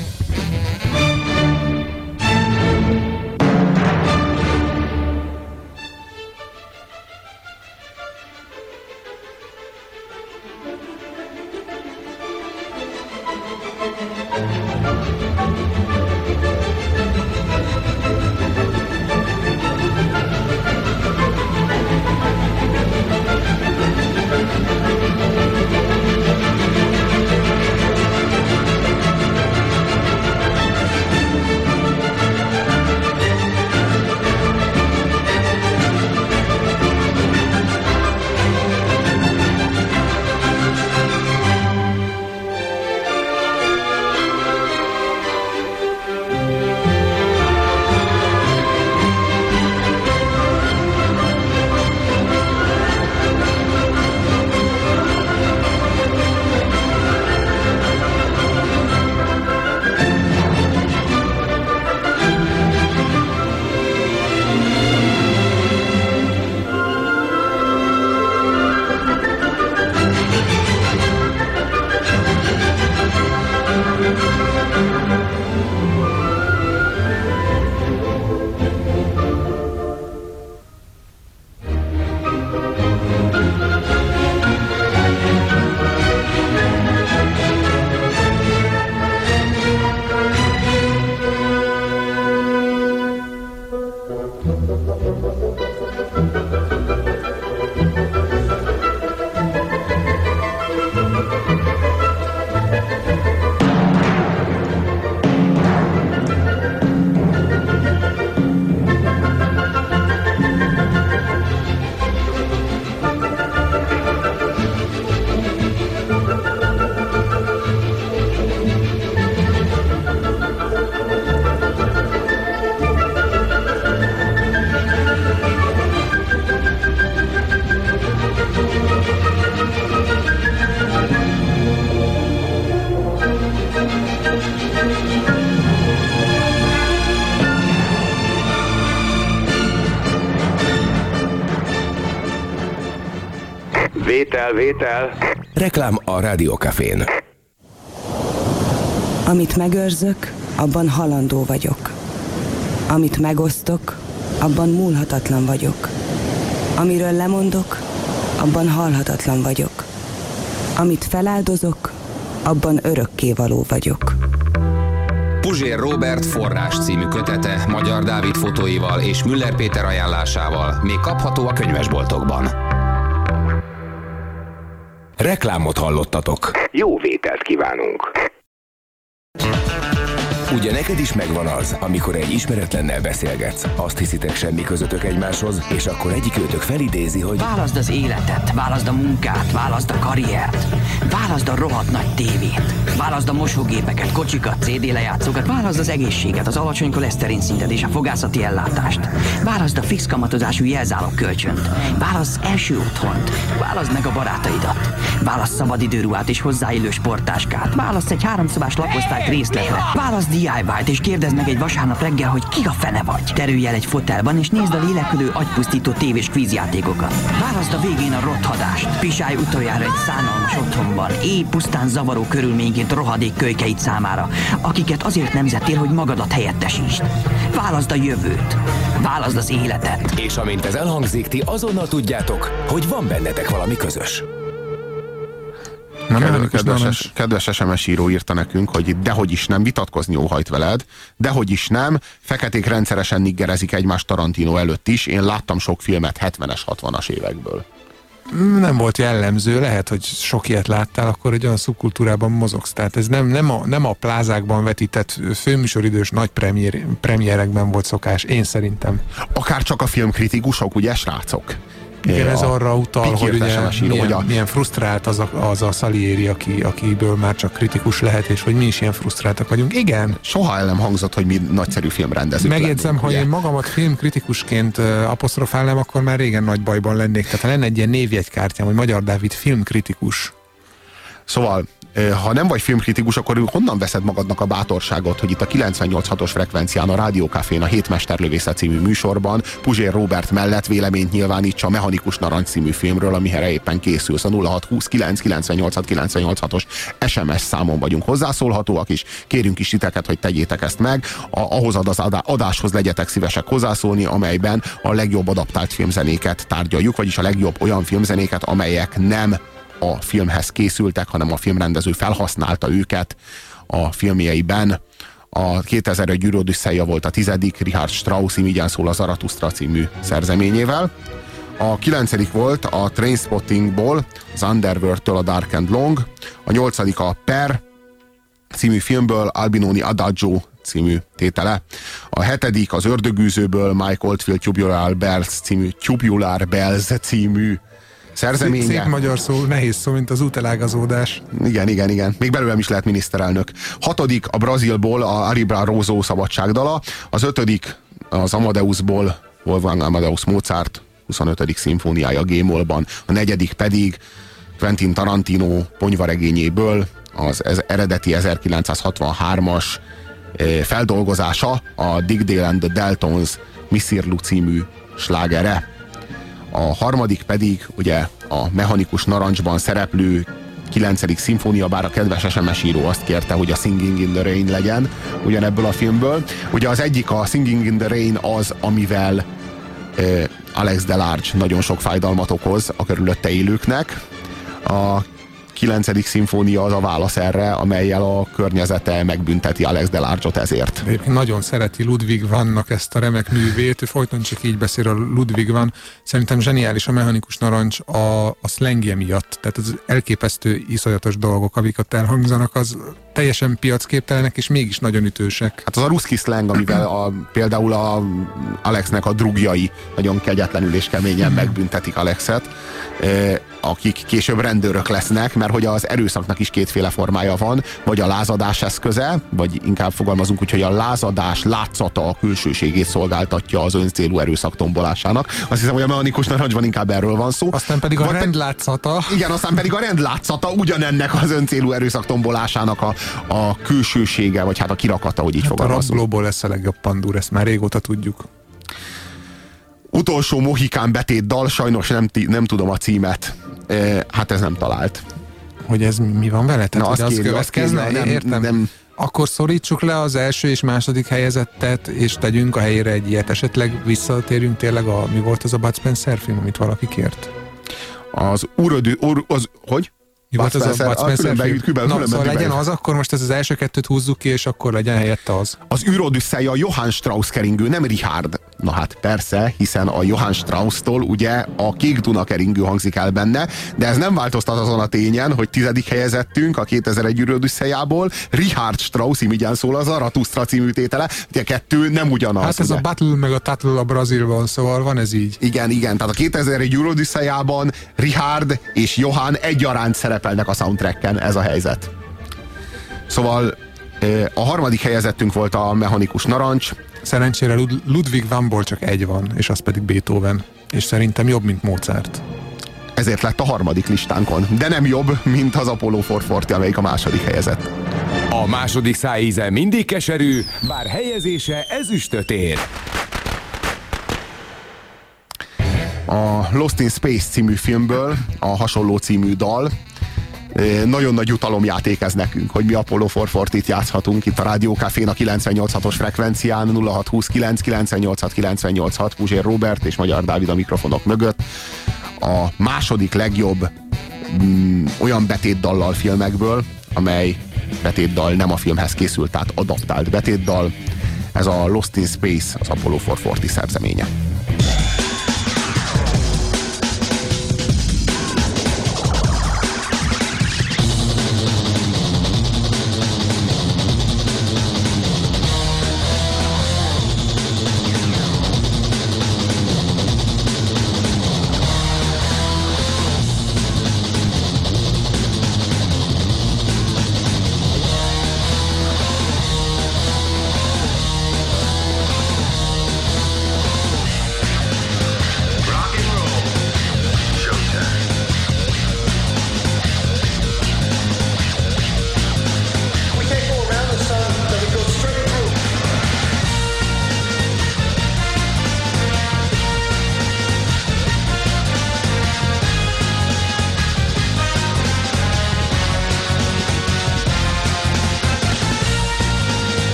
Vétel. Reklám a Rádiókafén. Amit megőrzök, abban halandó vagyok. Amit megosztok, abban múlhatatlan vagyok. Amiről lemondok, abban halhatatlan vagyok. Amit feláldozok, abban örökké való vagyok. Puzsér Robert forrás című kötete Magyar Dávid fotóival és Müller Péter ajánlásával még kapható a könyvesboltokban. Reklámot hallottatok. Jó vételt kívánunk. Ugye neked is megvan az, amikor egy ismeretlennel beszélgetsz, azt hiszitek semmi közöttök egymáshoz, és akkor egyik őtök felidézi, hogy Válaszd az életet, válaszd a munkát, válaszd a karriert, válaszd a rohadt nagy tévét, válaszd a mosógépeket, kocsikat, CD lejátszókat, válaszd az egészséget, az alacsony koleszterin szintet és a fogászati ellátást, válaszd a fix kamatozású jelzálog kölcsönt, válaszd első otthont, válaszd meg a barátaidat, válaszd szabadidőruhát és hozzáillő sportáskát, válaszd egy háromszobás lakosztályt részletre, válaszd DIY-t és kérdezd meg egy vasárnap reggel, hogy ki a fene vagy. Terülj el egy fotelban és nézd a lélekülő, agypusztító tévés kvízjátékokat. Válaszd a végén a rothadást. Pisálj utoljára egy szánalmas otthonban. épp pusztán zavaró körülményként rohadék kölykeit számára, akiket azért nemzettél, hogy magadat helyettesítsd. Válaszd a jövőt, válaszd az életet. És amint ez elhangzik, ti azonnal tudjátok, hogy van bennetek valami közös. Na, Kedves, kedves, kedves, kedves SMS író írta nekünk, hogy dehogy is nem vitatkozni óhajt veled, dehogy is nem, feketék rendszeresen niggerezik egymást Tarantino előtt is, én láttam sok filmet 70-es, 60-as évekből. Nem volt jellemző, lehet, hogy sok ilyet láttál, akkor egy olyan szubkultúrában mozogsz. Tehát ez nem, nem, a, nem a plázákban vetített főműsoridős nagy premier, premierekben volt szokás, én szerintem. Akár csak a filmkritikusok, ugye srácok? Igen, ez arra utal, hogy ugye SMS író, milyen, hogy a- milyen frusztrált az a, az a Salieri, aki, akiből már csak kritikus lehet, és hogy mi is ilyen frusztráltak vagyunk. Igen. Soha el nem hangzott, hogy mi nagyszerű filmrendezők Megjegyzem, lennénk, hogy ugye? én magamat filmkritikusként apostrofálnám, akkor már régen nagy bajban lennék. Tehát lenne egy ilyen névjegykártyám, hogy Magyar Dávid filmkritikus. Szóval, ha nem vagy filmkritikus, akkor honnan veszed magadnak a bátorságot, hogy itt a 98.6-os frekvencián a Rádiókafén a Hétmesterlövészet című műsorban Puzsér Robert mellett véleményt nyilvánítsa a Mechanikus Narancs című filmről, amire éppen készülsz. A 0629 98 986-os SMS számon vagyunk hozzászólhatóak is. Kérünk is titeket, hogy tegyétek ezt meg. A, ahhoz ad az adá- adáshoz legyetek szívesek hozzászólni, amelyben a legjobb adaptált filmzenéket tárgyaljuk, vagyis a legjobb olyan filmzenéket, amelyek nem a filmhez készültek, hanem a filmrendező felhasználta őket a filmjeiben. A 2001 Gyűrű Odüsszeja volt a tizedik, Richard Strauss Imigyen szól a Zarathustra című szerzeményével. A kilencedik volt a Trainspottingból, az Underworld-től a Dark and Long. A nyolcadik a Per című filmből Albinoni Adagio című tétele. A hetedik az Ördögűzőből Mike Oldfield Tubular Bells című Tubular Bells című szerzeménye. Szép magyar szó, nehéz szó, mint az útelágazódás. Igen, igen, igen. Még belőlem is lehet miniszterelnök. Hatodik a Brazilból a Aribra Rózó szabadságdala. Az ötödik az Amadeusból Wolfgang Amadeus Mozart 25. szimfóniája G-molban. A negyedik pedig Quentin Tarantino ponyvaregényéből az ez eredeti 1963-as eh, feldolgozása a Dick Dale and the Deltons Missirlu című slágere. A harmadik pedig ugye a mechanikus narancsban szereplő 9. szimfónia, bár a kedves SMS író azt kérte, hogy a Singing in the Rain legyen ugyanebből a filmből. Ugye az egyik a Singing in the Rain az, amivel eh, Alex Delarge nagyon sok fájdalmat okoz a körülötte élőknek. A 9. szimfónia az a válasz erre, amelyel a környezete megbünteti Alex Delarge-ot ezért. Nagyon szereti Ludwig Vannak ezt a remek művét, ő folyton csak így beszél a Ludwig Van. Szerintem zseniális a mechanikus narancs a, a szlengje miatt. Tehát az elképesztő, iszonyatos dolgok, amik ott elhangzanak, az teljesen piacképtelenek, és mégis nagyon ütősek. Hát az a ruszki slang, amivel a, például a Alexnek a drugjai nagyon kegyetlenül és keményen megbüntetik Alexet, akik később rendőrök lesznek, mert hogy az erőszaknak is kétféle formája van, vagy a lázadás eszköze, vagy inkább fogalmazunk úgy, hogy a lázadás látszata a külsőségét szolgáltatja az öncélú erőszak tombolásának. Azt hiszem, hogy a mechanikus narancsban inkább erről van szó. Aztán pedig a Vagy pe- rendlátszata. Igen, aztán pedig a rendlátszata ugyanennek az öncélú erőszak tombolásának a, a külsősége, vagy hát a kirakata, hogy így Hát a fogalmazunk. rablóból lesz a legjobb pandúr, ezt már régóta tudjuk. Utolsó Mohikán betét dal, sajnos nem, nem tudom a címet. E, hát ez nem talált. Hogy ez mi van vele? Tehát, Na, azt kéri- azt kéri, nem- Értem. nem- Akkor szorítsuk le az első és második helyezettet, és tegyünk a helyére egy ilyet. Esetleg visszatérjünk tényleg a, mi volt az a Bud Spencer film, amit valaki kért? Az urodő, ur, az, hogy? Mi volt Bud az a Bud Spencer film? különben- Na, szóval legyen az, akkor most ez az első kettőt húzzuk ki, és akkor legyen helyette az. Az űrodüsszeja a Johann Strauss keringő, nem Richard. Na hát persze, hiszen a Johann Strauss-tól ugye a Kék Duna keringő hangzik el benne, de ez nem változtat azon a tényen, hogy tizedik helyezettünk a 2001 űrodüsszejából, Richard Strauss imigyen szól az Zarathustra című tétele, de a kettő nem ugyanaz. Hát ez ugye? a Battle meg a Tattle a Brazilban, szóval van ez így. Igen, igen, tehát a 2001 űrodüsszejában Richard és Johann egyaránt szerepelnek a soundtracken, ez a helyzet. Szóval ö, a harmadik helyezettünk volt a mechanikus narancs, Szerencsére Lud- Ludwig Vanból csak egy van, és az pedig Beethoven. És szerintem jobb, mint Mozart. ezért lett a harmadik listánkon. De nem jobb, mint az Apollo 440, amelyik a második helyezett. A második szájíze mindig keserű, bár helyezése ezüstöt ér. A Lost in Space című filmből a hasonló című dal, Nagyon nagy jutalomjáték ez nekünk, hogy mi Apollo 440-t játszhatunk itt a Rádiókafén a 98.6-os frekvencián 0629 986 986 Puzsér Robert és Magyar Dávid a mikrofonok mögött. A második legjobb mm, olyan betétdallal filmekből, amely betétdal nem a filmhez készült, tehát adaptált betétdal. Ez a Lost in Space, az Apollo 440 szerzeménye.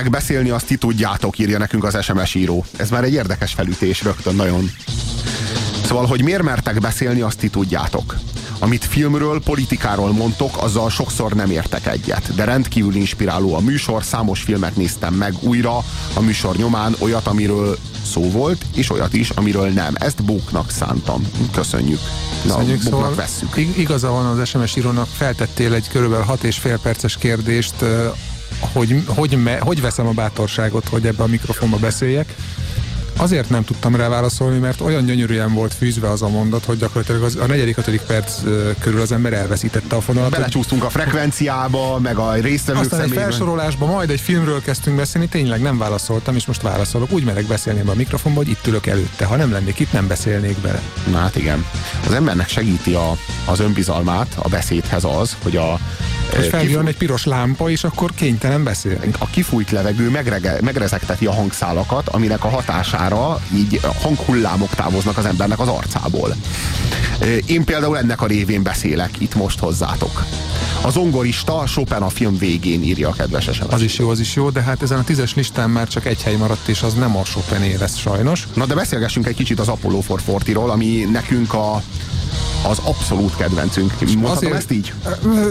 Mertek beszélni, azt ti tudjátok, írja nekünk az SMS író. Ez már egy érdekes felütés, rögtön nagyon. Szóval, hogy miért mertek beszélni, azt ti tudjátok. Amit filmről, politikáról mondtok, azzal sokszor nem értek egyet. De rendkívül inspiráló a műsor, számos filmet néztem meg újra a műsor nyomán, olyat, amiről szó volt, és olyat is, amiről nem. Ezt bóknak szántam. Köszönjük. Na, Köszönjük, bóknak szóval vesszük. ig- igaza van az SMS írónak, feltettél egy körülbelül 6 és fél perces kérdést, hogy, hogy, me, hogy veszem a bátorságot, hogy ebbe a mikrofonba beszéljek. Azért nem tudtam rá válaszolni, mert olyan gyönyörűen volt fűzve az a mondat, hogy gyakorlatilag az, a negyedik, ötödik perc körül az ember elveszítette a fonalat. Belecsúsztunk a frekvenciába, meg a résztvevők Aztán egy személyben. felsorolásban majd egy filmről kezdtünk beszélni, tényleg nem válaszoltam, és most válaszolok. Úgy merek beszélni ebbe a mikrofonba, hogy itt ülök előtte. Ha nem lennék itt, nem beszélnék bele. Na hát igen. Az embernek segíti a, az önbizalmát a beszédhez az, hogy a Hogy felvillan egy piros lámpa, és akkor kénytelen beszélni. a kifújt levegő megrege, megrezegteti a hangszálakat, aminek a hatására így hanghullámok távoznak az embernek az arcából. Én például ennek a révén beszélek itt most hozzátok. A zongorista Chopin a film végén írja a kedves SMS. Az is jó, az is jó, de hát ezen a tízes listán már csak egy hely maradt, és az nem a Chopin lesz sajnos. Na de beszélgessünk egy kicsit az Apollo 440-ról, ami nekünk a az abszolút kedvencünk. Mondhatom Azért- ezt így?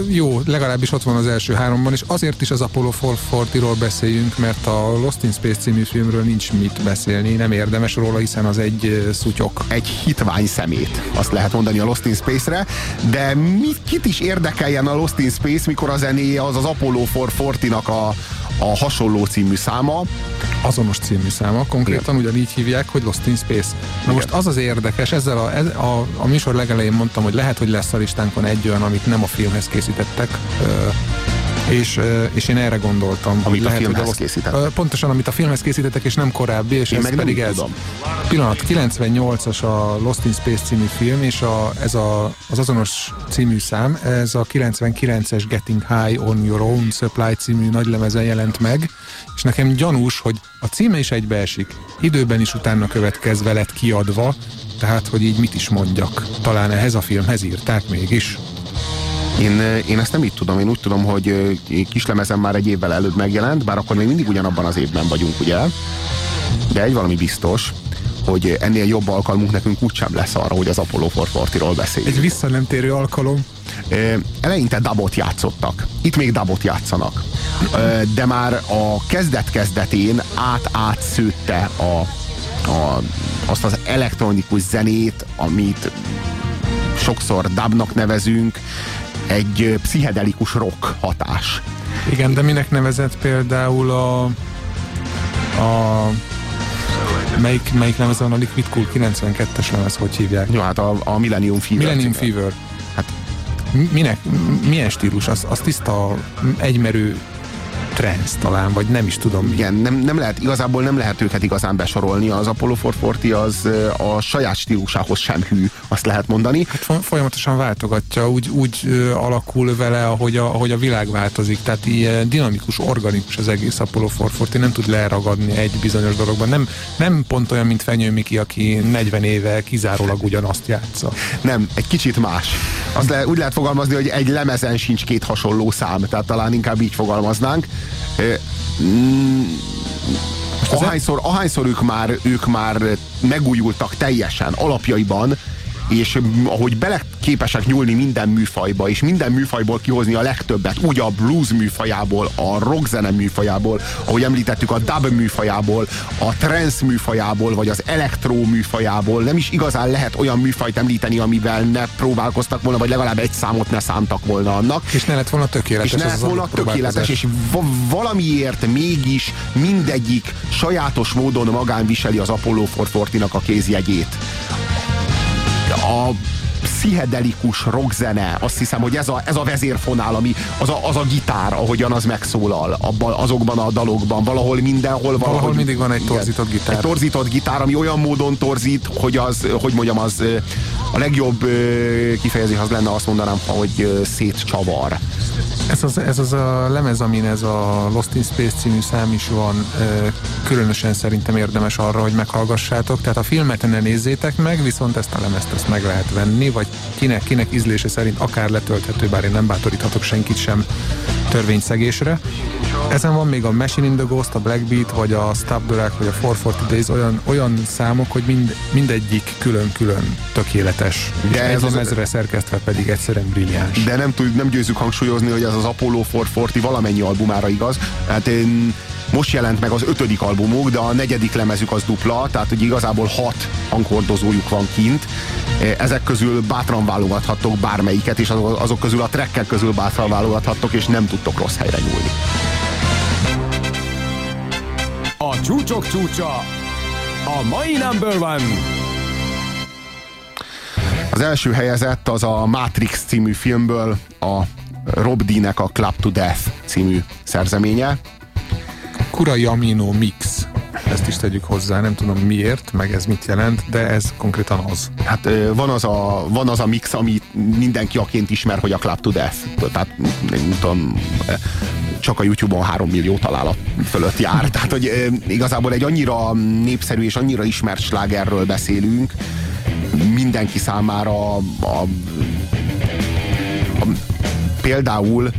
Jó, legalábbis ott van az első háromban, és azért is az Apollo 440-ról beszéljünk, mert a Lost in Space című filmről nincs mit beszélni, nem érdemes róla, hiszen az egy szutyok. Egy hitvány szemét, azt lehet mondani a Lost in Space-re, de mit, kit is érdekeljen a Lost in Space, mikor a zenéje az az Apollo 440-nak a, a hasonló című száma. Azonos című száma, konkrétan ugyanígy hívják, hogy Lost in Space. Na most az az érdekes, ezzel a, ez, a, a műsor legelején mondtam, hogy lehet, hogy lesz a listánkon egy olyan, amit nem a filmhez készítettek, ö, és, és én erre gondoltam. Amit a lehet, filmhez hogy készítettek. Pontosan, amit a filmhez készítettek, és nem korábbi, és Én ez meg nem pedig úgy ez. tudom. Pillanat, 98-as a Lost in Space című film, és a, ez a, az azonos című szám, ez a 99-es Getting High on Your Own Supply című nagylemezen jelent meg, és nekem gyanús, hogy a címe is egybeesik, időben is utána következve lett kiadva, tehát, hogy így mit is mondjak. Talán ehhez a filmhez írták mégis. Én, én ezt nem így tudom, én úgy tudom, hogy ö, kislemezen már egy évvel előbb megjelent, bár akkor még mindig ugyanabban az évben vagyunk, ugye? De egy valami biztos, hogy ennél jobb alkalmunk nekünk úgysem lesz arra, hogy az Apollo 440-ról beszéljünk. Egy vissza nem térő alkalom. Eleinte dabot játszottak. Itt még dabot játszanak. De már a kezdet-kezdetén át-átszőtte a, a, azt az elektronikus zenét, amit sokszor dubnak nevezünk, egy pszichedelikus rock hatás. Igen, de minek nevezett például a, a melyik, melyik lemez van a Liquid Cool 92-es lemez, hogy hívják? Jó, hát a, a Millennium Fever. Millennium című. Fever. Hát mi- minek, milyen stílus? Az, az tiszta egymerő trance talán, vagy nem is tudom mi. Igen, nem, nem lehet, igazából nem lehet őket igazán besorolni. Az Apollo 440 az a saját stílusához sem hű, azt lehet mondani. Hát fo- folyamatosan váltogatja, úgy, úgy alakul vele, ahogy a, ahogy a világ változik. Tehát ilyen dinamikus, organikus az egész Apollo 440, nem tud leragadni egy bizonyos dologban. Nem, nem pont olyan, mint Fenyő Miki, aki 40 éve kizárólag ugyanazt játsza. Nem, egy kicsit más. Azt le, úgy lehet fogalmazni, hogy egy lemezen sincs két hasonló szám, tehát talán inkább így fogalmaznánk. Mm, Ahányszor, ahányszor ők már, ők már megújultak teljesen alapjaiban, és ahogy bele képesek nyúlni minden műfajba, és minden műfajból kihozni a legtöbbet, úgy a blues műfajából, a rockzene műfajából, ahogy említettük, a dub műfajából, a trance műfajából, vagy az elektro műfajából, nem is igazán lehet olyan műfajt említeni, amivel ne próbálkoztak volna, vagy legalább egy számot ne szántak volna annak. És ne lett volna tökéletes. És ne lett volna tökéletes, és va- valamiért mégis mindegyik sajátos módon magán viseli az Apollo 440-nak a kézjegyét. A pszichedelikus rockzene, azt hiszem, hogy ez a, ez a vezérfonál, ami az a, az a gitár, ahogyan az megszólal abban, azokban a dalokban, valahol mindenhol. Valahol, Valahol mindig van egy igen, torzított gitár. Egy torzított gitár, ami olyan módon torzít, hogy az, hogy mondjam, az a legjobb kifejezés az lenne azt mondanám, hogy szétcsavar. Ez az, ez az a lemez, amin ez a Lost in Space című szám is van, különösen szerintem érdemes arra, hogy meghallgassátok. Tehát a filmet ne nézzétek meg, viszont ezt a lemezt ezt meg lehet venni, vagy kinek, kinek ízlése szerint akár letölthető, bár én nem bátoríthatok senkit sem törvényszegésre. Ezen van még a Machine in the Ghost, a Black Beat, vagy a Stop the Rack, vagy a 440 Days, olyan, olyan számok, hogy mind, mindegyik külön-külön tökéletes. De és ez egy az- lemezre szerkesztve pedig egyszerűen brilliáns. De nem, tud, nem győzzük hangsúlyozni, hogy ez az Apollo 440 valamennyi albumára igaz. Hát én, most jelent meg az ötödik albumuk, de a negyedik lemezük az dupla, tehát hogy igazából hat hangkordozójuk van kint. Ezek közül bátran válogathattok bármelyiket, és azok, azok közül a trekkek közül bátran válogathattok, és nem tudtok rossz helyre nyúlni. A csúcsok csúcsa, a mai number one. Az első helyezett az a Matrix című filmből a Rob D-nek a Club to Death című szerzeménye. Kurai Amino Mix. Ezt is tegyük hozzá, nem tudom miért, meg ez mit jelent, de ez konkrétan az. Hát van az a, van az a mix, amit mindenki aként ismer, hogy a Club to Death. Tehát nem tudom, csak a YouTube-on 3 millió találat fölött jár. [laughs] Tehát, hogy igazából egy annyira népszerű és annyira ismert slágerről beszélünk, mindenki számára a, a, a például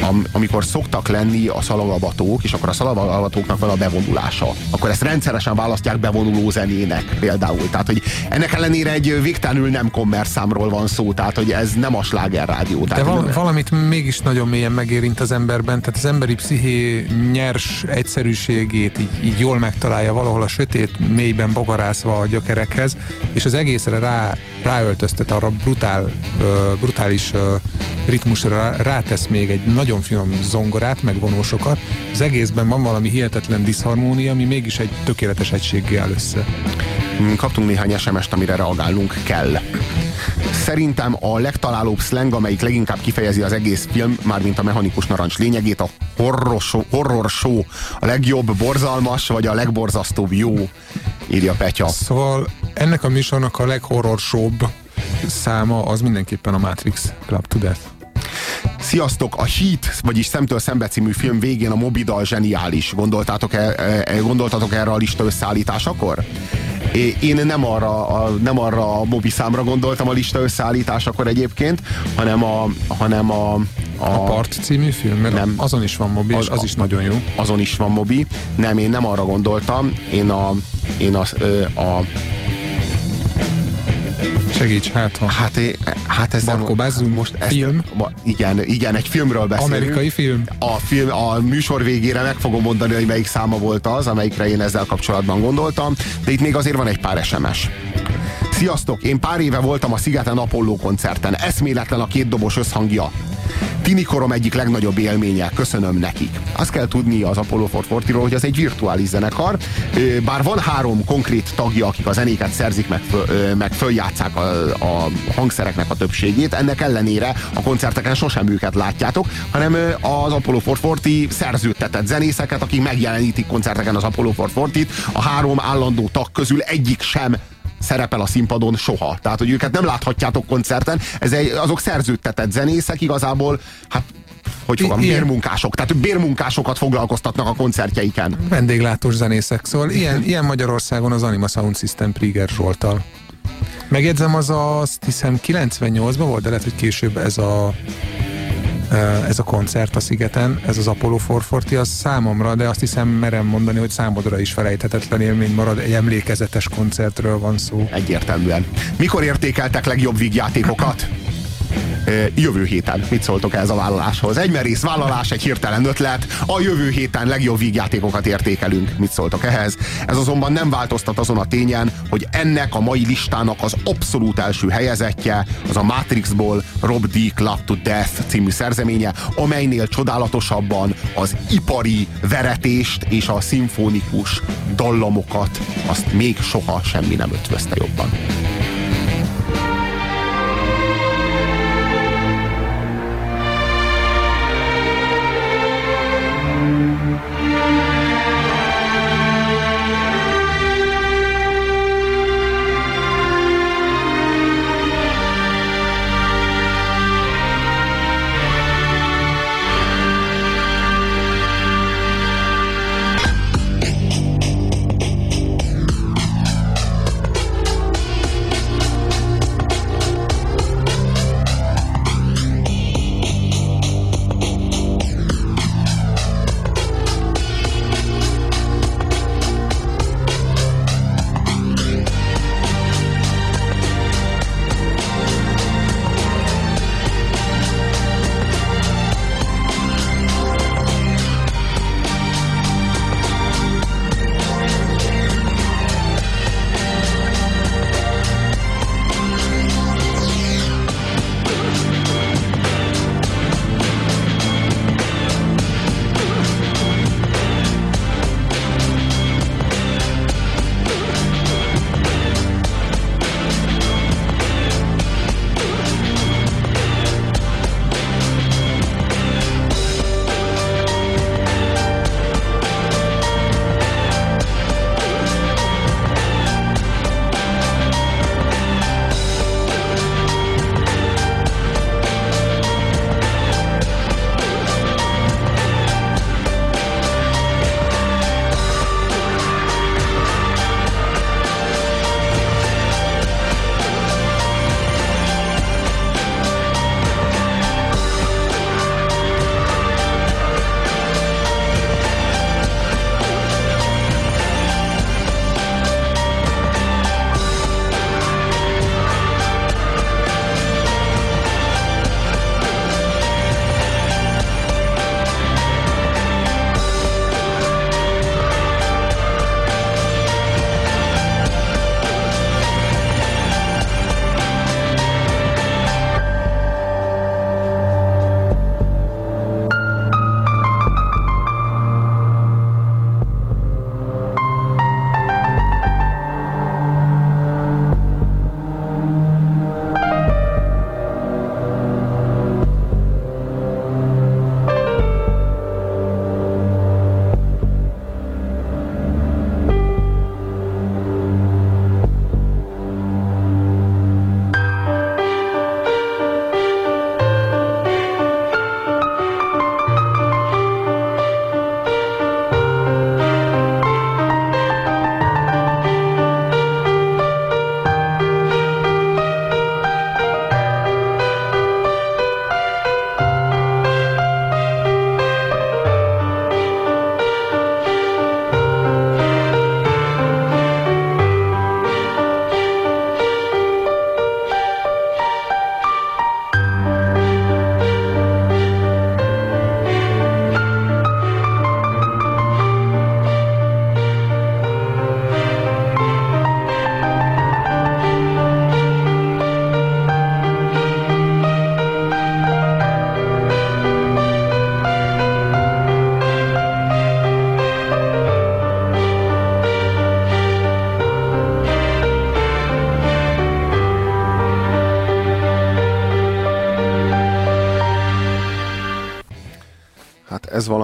am, amikor szoktak lenni a szalagavatók, és akkor a szalagavatóknak van a bevonulása, akkor ezt rendszeresen választják bevonuló zenének például. Tehát, hogy ennek ellenére egy végtelenül nem kommerszámról van szó, tehát, hogy ez nem a sláger rádió. De Tehát, val- valamit mégis nagyon mélyen megérint az emberben, tehát az emberi psziché nyers egyszerűségét így, így jól megtalálja valahol a sötét mélyben bogarászva a gyökerekhez, és az egészre rá, ráöltöztet arra brutál, ö, brutális ö, ritmusra, rátesz még egy nagyon finom zongorát, meg vonósokat. Az egészben van valami hihetetlen diszharmónia, ami mégis egy tökéletes egységgé áll össze. Mm, kaptunk néhány SMS-t, amire reagálnunk kell. Szerintem a legtalálóbb slang, amelyik leginkább kifejezi az egész film, mármint a mechanikus narancs lényegét, a horror show, horror show. A legjobb borzalmas, vagy a legborzasztóbb jó, írja Petya. Szóval ennek a műsornak a leghorrorsóbb száma az mindenképpen a Matrix Club to Death. Sziasztok! A Heat, vagyis Szemtől Szembe című film végén a Mobidal zseniális. Gondoltátok, -e, e, gondoltatok erre a lista összeállításakor? Én nem arra, a, nem arra a mobi számra gondoltam a lista összeállításakor egyébként, hanem a, hanem a, A Part című film, mert Nem. azon is van mobi, és az is nagyon jó. azon is van mobi. Nem, én nem arra gondoltam. Én a, én a, ö, a Segíts, hát ha. Hát, hát ez Barkó Bázum, most ezt, film. Ma, igen, igen, egy filmről beszélünk. Amerikai film? A, film, a műsor végére meg fogom mondani, hogy melyik száma volt az, amelyikre én ezzel kapcsolatban gondoltam, de itt még azért van egy pár SMS. Sziasztok! Én pár éve voltam a Szigeten Apollo koncerten. Eszméletlen a két dobos összhangja. Tinikorom egyik legnagyobb élménye, köszönöm nekik. Azt kell tudni az Apollo 440-ról, hogy az egy virtuális zenekar, bár van három konkrét tagja, akik a zenéket szerzik, meg, föl, meg följátszák a, a hangszereknek a többségét, ennek ellenére a koncerteken sosem őket látjátok, hanem az Apollo 440 szerződtetett zenészeket, akik megjelenítik koncerteken az Apollo 440-t, a három állandó tag közül egyik sem szerepel a színpadon soha. Tehát, hogy őket nem láthatjátok koncerten, ez egy, azok szerződtetett zenészek igazából, hát hogy fogom, ilyen- bérmunkások, tehát bérmunkásokat foglalkoztatnak a koncertjeiken. Vendéglátós zenészek, szóval ilyen, ilyen Magyarországon az Anima Sound System Priger Zsoltal. Megjegyzem, az azt hiszem 98-ban volt, de lehet, hogy később ez a ez a koncert a Szigeten, ez az Apollo 440, az számomra, de azt hiszem merem mondani, hogy számodra is felejthetetlen élmény marad, egy emlékezetes koncertről van szó. Egyértelműen. Mikor értékeltek legjobb vígjátékokat? Jövő héten. Mit szóltok ez a vállaláshoz? Egy merész vállalás, egy hirtelen ötlet. A jövő héten legjobb vígjátékokat értékelünk. Mit szóltok ehhez? Ez azonban nem változtat azon a tényen, hogy ennek a mai listának az abszolút első helyezettje az a Matrixból Rob D. Club to Death című szerzeménye, amelynél csodálatosabban az ipari veretést és a szimfonikus dallamokat azt még soha semmi nem ötvözte jobban.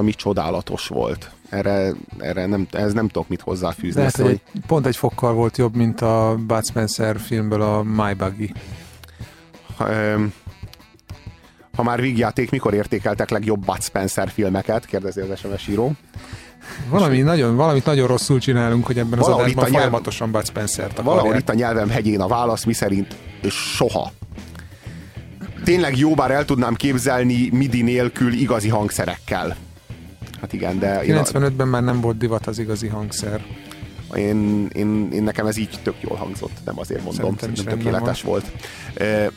Valami csodálatos volt. Erre, erre nem, ez nem tudok mit hozzáfűzni. Lehet, Ezt, hogy egy, pont egy fokkal volt jobb, mint a Bud Spencer filmből a My Buggy. ha, öm, ha már vígjáték, mikor értékeltek legjobb Bud Spencer filmeket? Kérdezi az SMS író. Valami nagyon, valamit nagyon rosszul csinálunk, hogy ebben az adásban nyelv- folyamatosan Bud Spencer-t Valahol itt a nyelvem hegyén a válasz, miszerint soha. Tényleg jó, bár el tudnám képzelni midi nélkül igazi hangszerekkel. Hát igen, de én, 95-ben már nem volt divat az igazi hangszer. én, én, én nekem ez így tök jól hangzott, nem azért mondom, Szerintem szerintem tökéletes volt. E,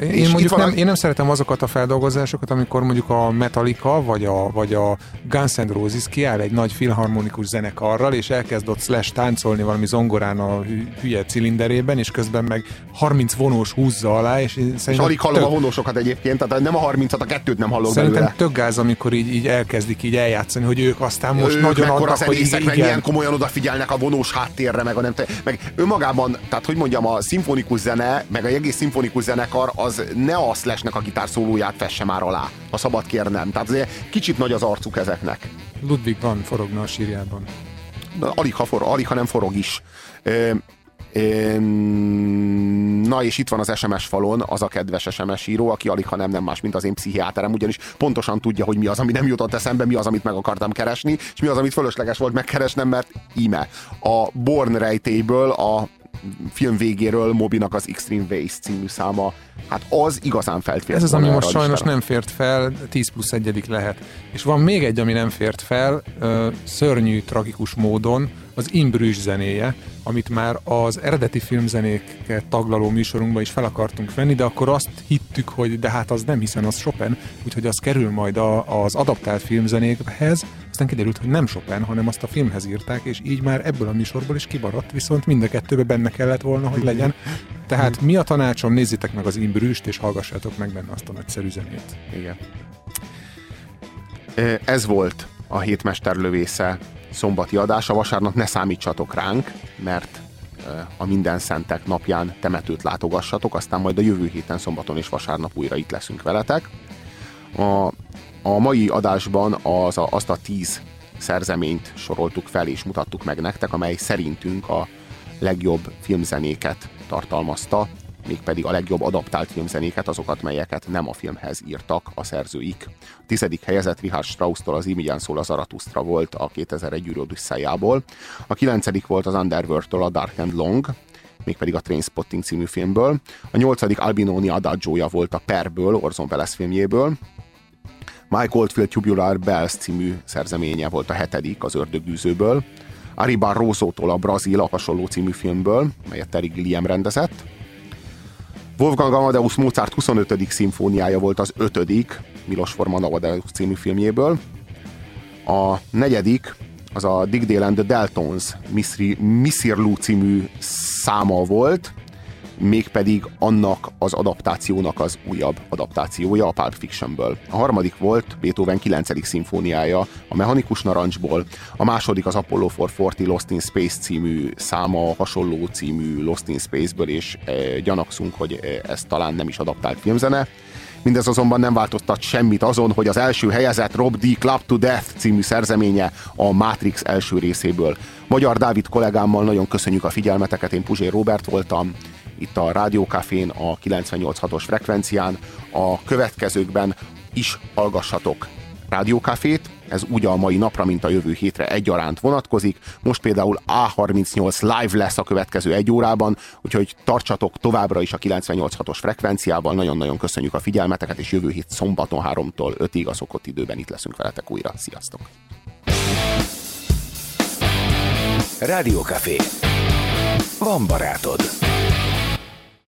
Én, És mondjuk nem, a- én nem szeretem azokat a feldolgozásokat, amikor mondjuk a Metallica vagy a, vagy a Guns N' Roses kiáll egy nagy filharmonikus zenekarral, és elkezd ott slash táncolni valami zongorán a hü- hülye cilinderében, és közben meg 30 vonós húzza alá, és én és szerintem alig hallom tök, a vonósokat egyébként, tehát nem a 30-at, a kettőt nem hallok Szerintem belőle. tök gáz, amikor így, így elkezdik így eljátszani, hogy ők aztán most ők nagyon adnak, hogy zenészek, meg igen, milyen komolyan odafigyelnek a vonós háttérre, meg a nem te, meg önmagában, tehát hogy mondjam, a szimfonikus zene, meg a egész szimfonikus zenekar, az ne a Slashnek a gitárszólóját fesse már alá, ha szabad kérnem. Tehát azért kicsit nagy az arcuk ezeknek. Ludwig van forogna a sírjában. Alig, ha for, alig, ha nem forog is. Ö, ö, na és itt van az SMS falon az a kedves SMS író, aki alig, ha nem, nem más, mint az én pszichiáterem, ugyanis pontosan tudja, hogy mi az, ami nem jutott eszembe, mi az, amit meg akartam keresni, és mi az, amit fölösleges volt megkeresnem, mert íme. A Born rejtélyből a film végéről Mobinak az Extreme Waste című száma, hát az igazán felfért Ez az, ami most sajnos listára. nem fért fel, 10 plusz egyedik lehet. És van még egy, ami nem fért fel, szörnyű, tragikus módon, az Imbrüs zenéje, amit már az eredeti filmzenéket taglaló műsorunkban is fel akartunk venni, de akkor azt hittük, hogy de hát az nem, hiszen az Chopin, úgyhogy az kerül majd a, az adaptált filmzenékhez, aztán kiderült, hogy nem Chopin, hanem azt a filmhez írták, és így már ebből a műsorból is kimaradt, viszont mind a kettőbe benne kellett volna, hogy legyen. Tehát mi a tanácsom, nézzétek meg az Imbrüst, és hallgassátok meg benne azt a nagyszerű zenét. Igen. Ez volt a hétmesterlövésze szombati adása. Vasárnap ne számítsatok ránk, mert a minden szentek napján temetőt látogassatok, aztán majd a jövő héten szombaton és vasárnap újra itt leszünk veletek. A, a mai adásban az a, azt a tíz szerzeményt soroltuk fel és mutattuk meg nektek, amely szerintünk a legjobb filmzenéket tartalmazta, mégpedig a legjobb adaptált filmzenéket, azokat, melyeket nem a filmhez írtak a szerzőik. A tizedik helyezett Richard Strauss-tól az Imigyen szól a Zarathustra volt a 2001 űrő Odüsszejából. A kilencedik volt az Underworld-től a Dark and Long, mégpedig a Trainspotting című filmből. A nyolcadik Albinoni Adagio-ja volt a Perből, Orson Welles filmjéből. Mike Oldfield Tubular Bells című szerzeménye volt a hetedik az Ördögűzőből. Ari Barroso-tól a Brazil a hasonló című filmből, melyet Terry Gilliam rendezett. Wolfgang Amadeus Mozart 25. szimfóniája volt az ötödik Milos Forman Amadeus című filmjéből. A negyedik az a Dick Dale and the Deltons Missri- Missirlu című száma volt, mégpedig annak az adaptációnak az újabb adaptációja a Pulp Fictionből. A harmadik volt Beethoven 9. szimfóniája a Mechanikus Narancsból, a második az Apollo 440 Lost in Space című száma, hasonló című Lost in Space-ből, és e, gyanakszunk, hogy e, ez talán nem is adaptált filmzene. Mindez azonban nem változtat semmit azon, hogy az első helyezett Rob D. Club to Death című szerzeménye a Matrix első részéből. Magyar Dávid kollégámmal nagyon köszönjük a figyelmeteket, én Puzsé Robert voltam, itt a Rádiókafén a 98.6-os frekvencián. A következőkben is hallgassatok Rádiókafét, ez úgy a mai napra, mint a jövő hétre egyaránt vonatkozik. Most például A38 live lesz a következő egy órában, úgyhogy tartsatok továbbra is a 98.6-os frekvenciával. Nagyon-nagyon köszönjük a figyelmeteket, és jövő hét szombaton 3-tól 5-ig a szokott időben itt leszünk veletek újra. Sziasztok! Rádiókafé. Van barátod.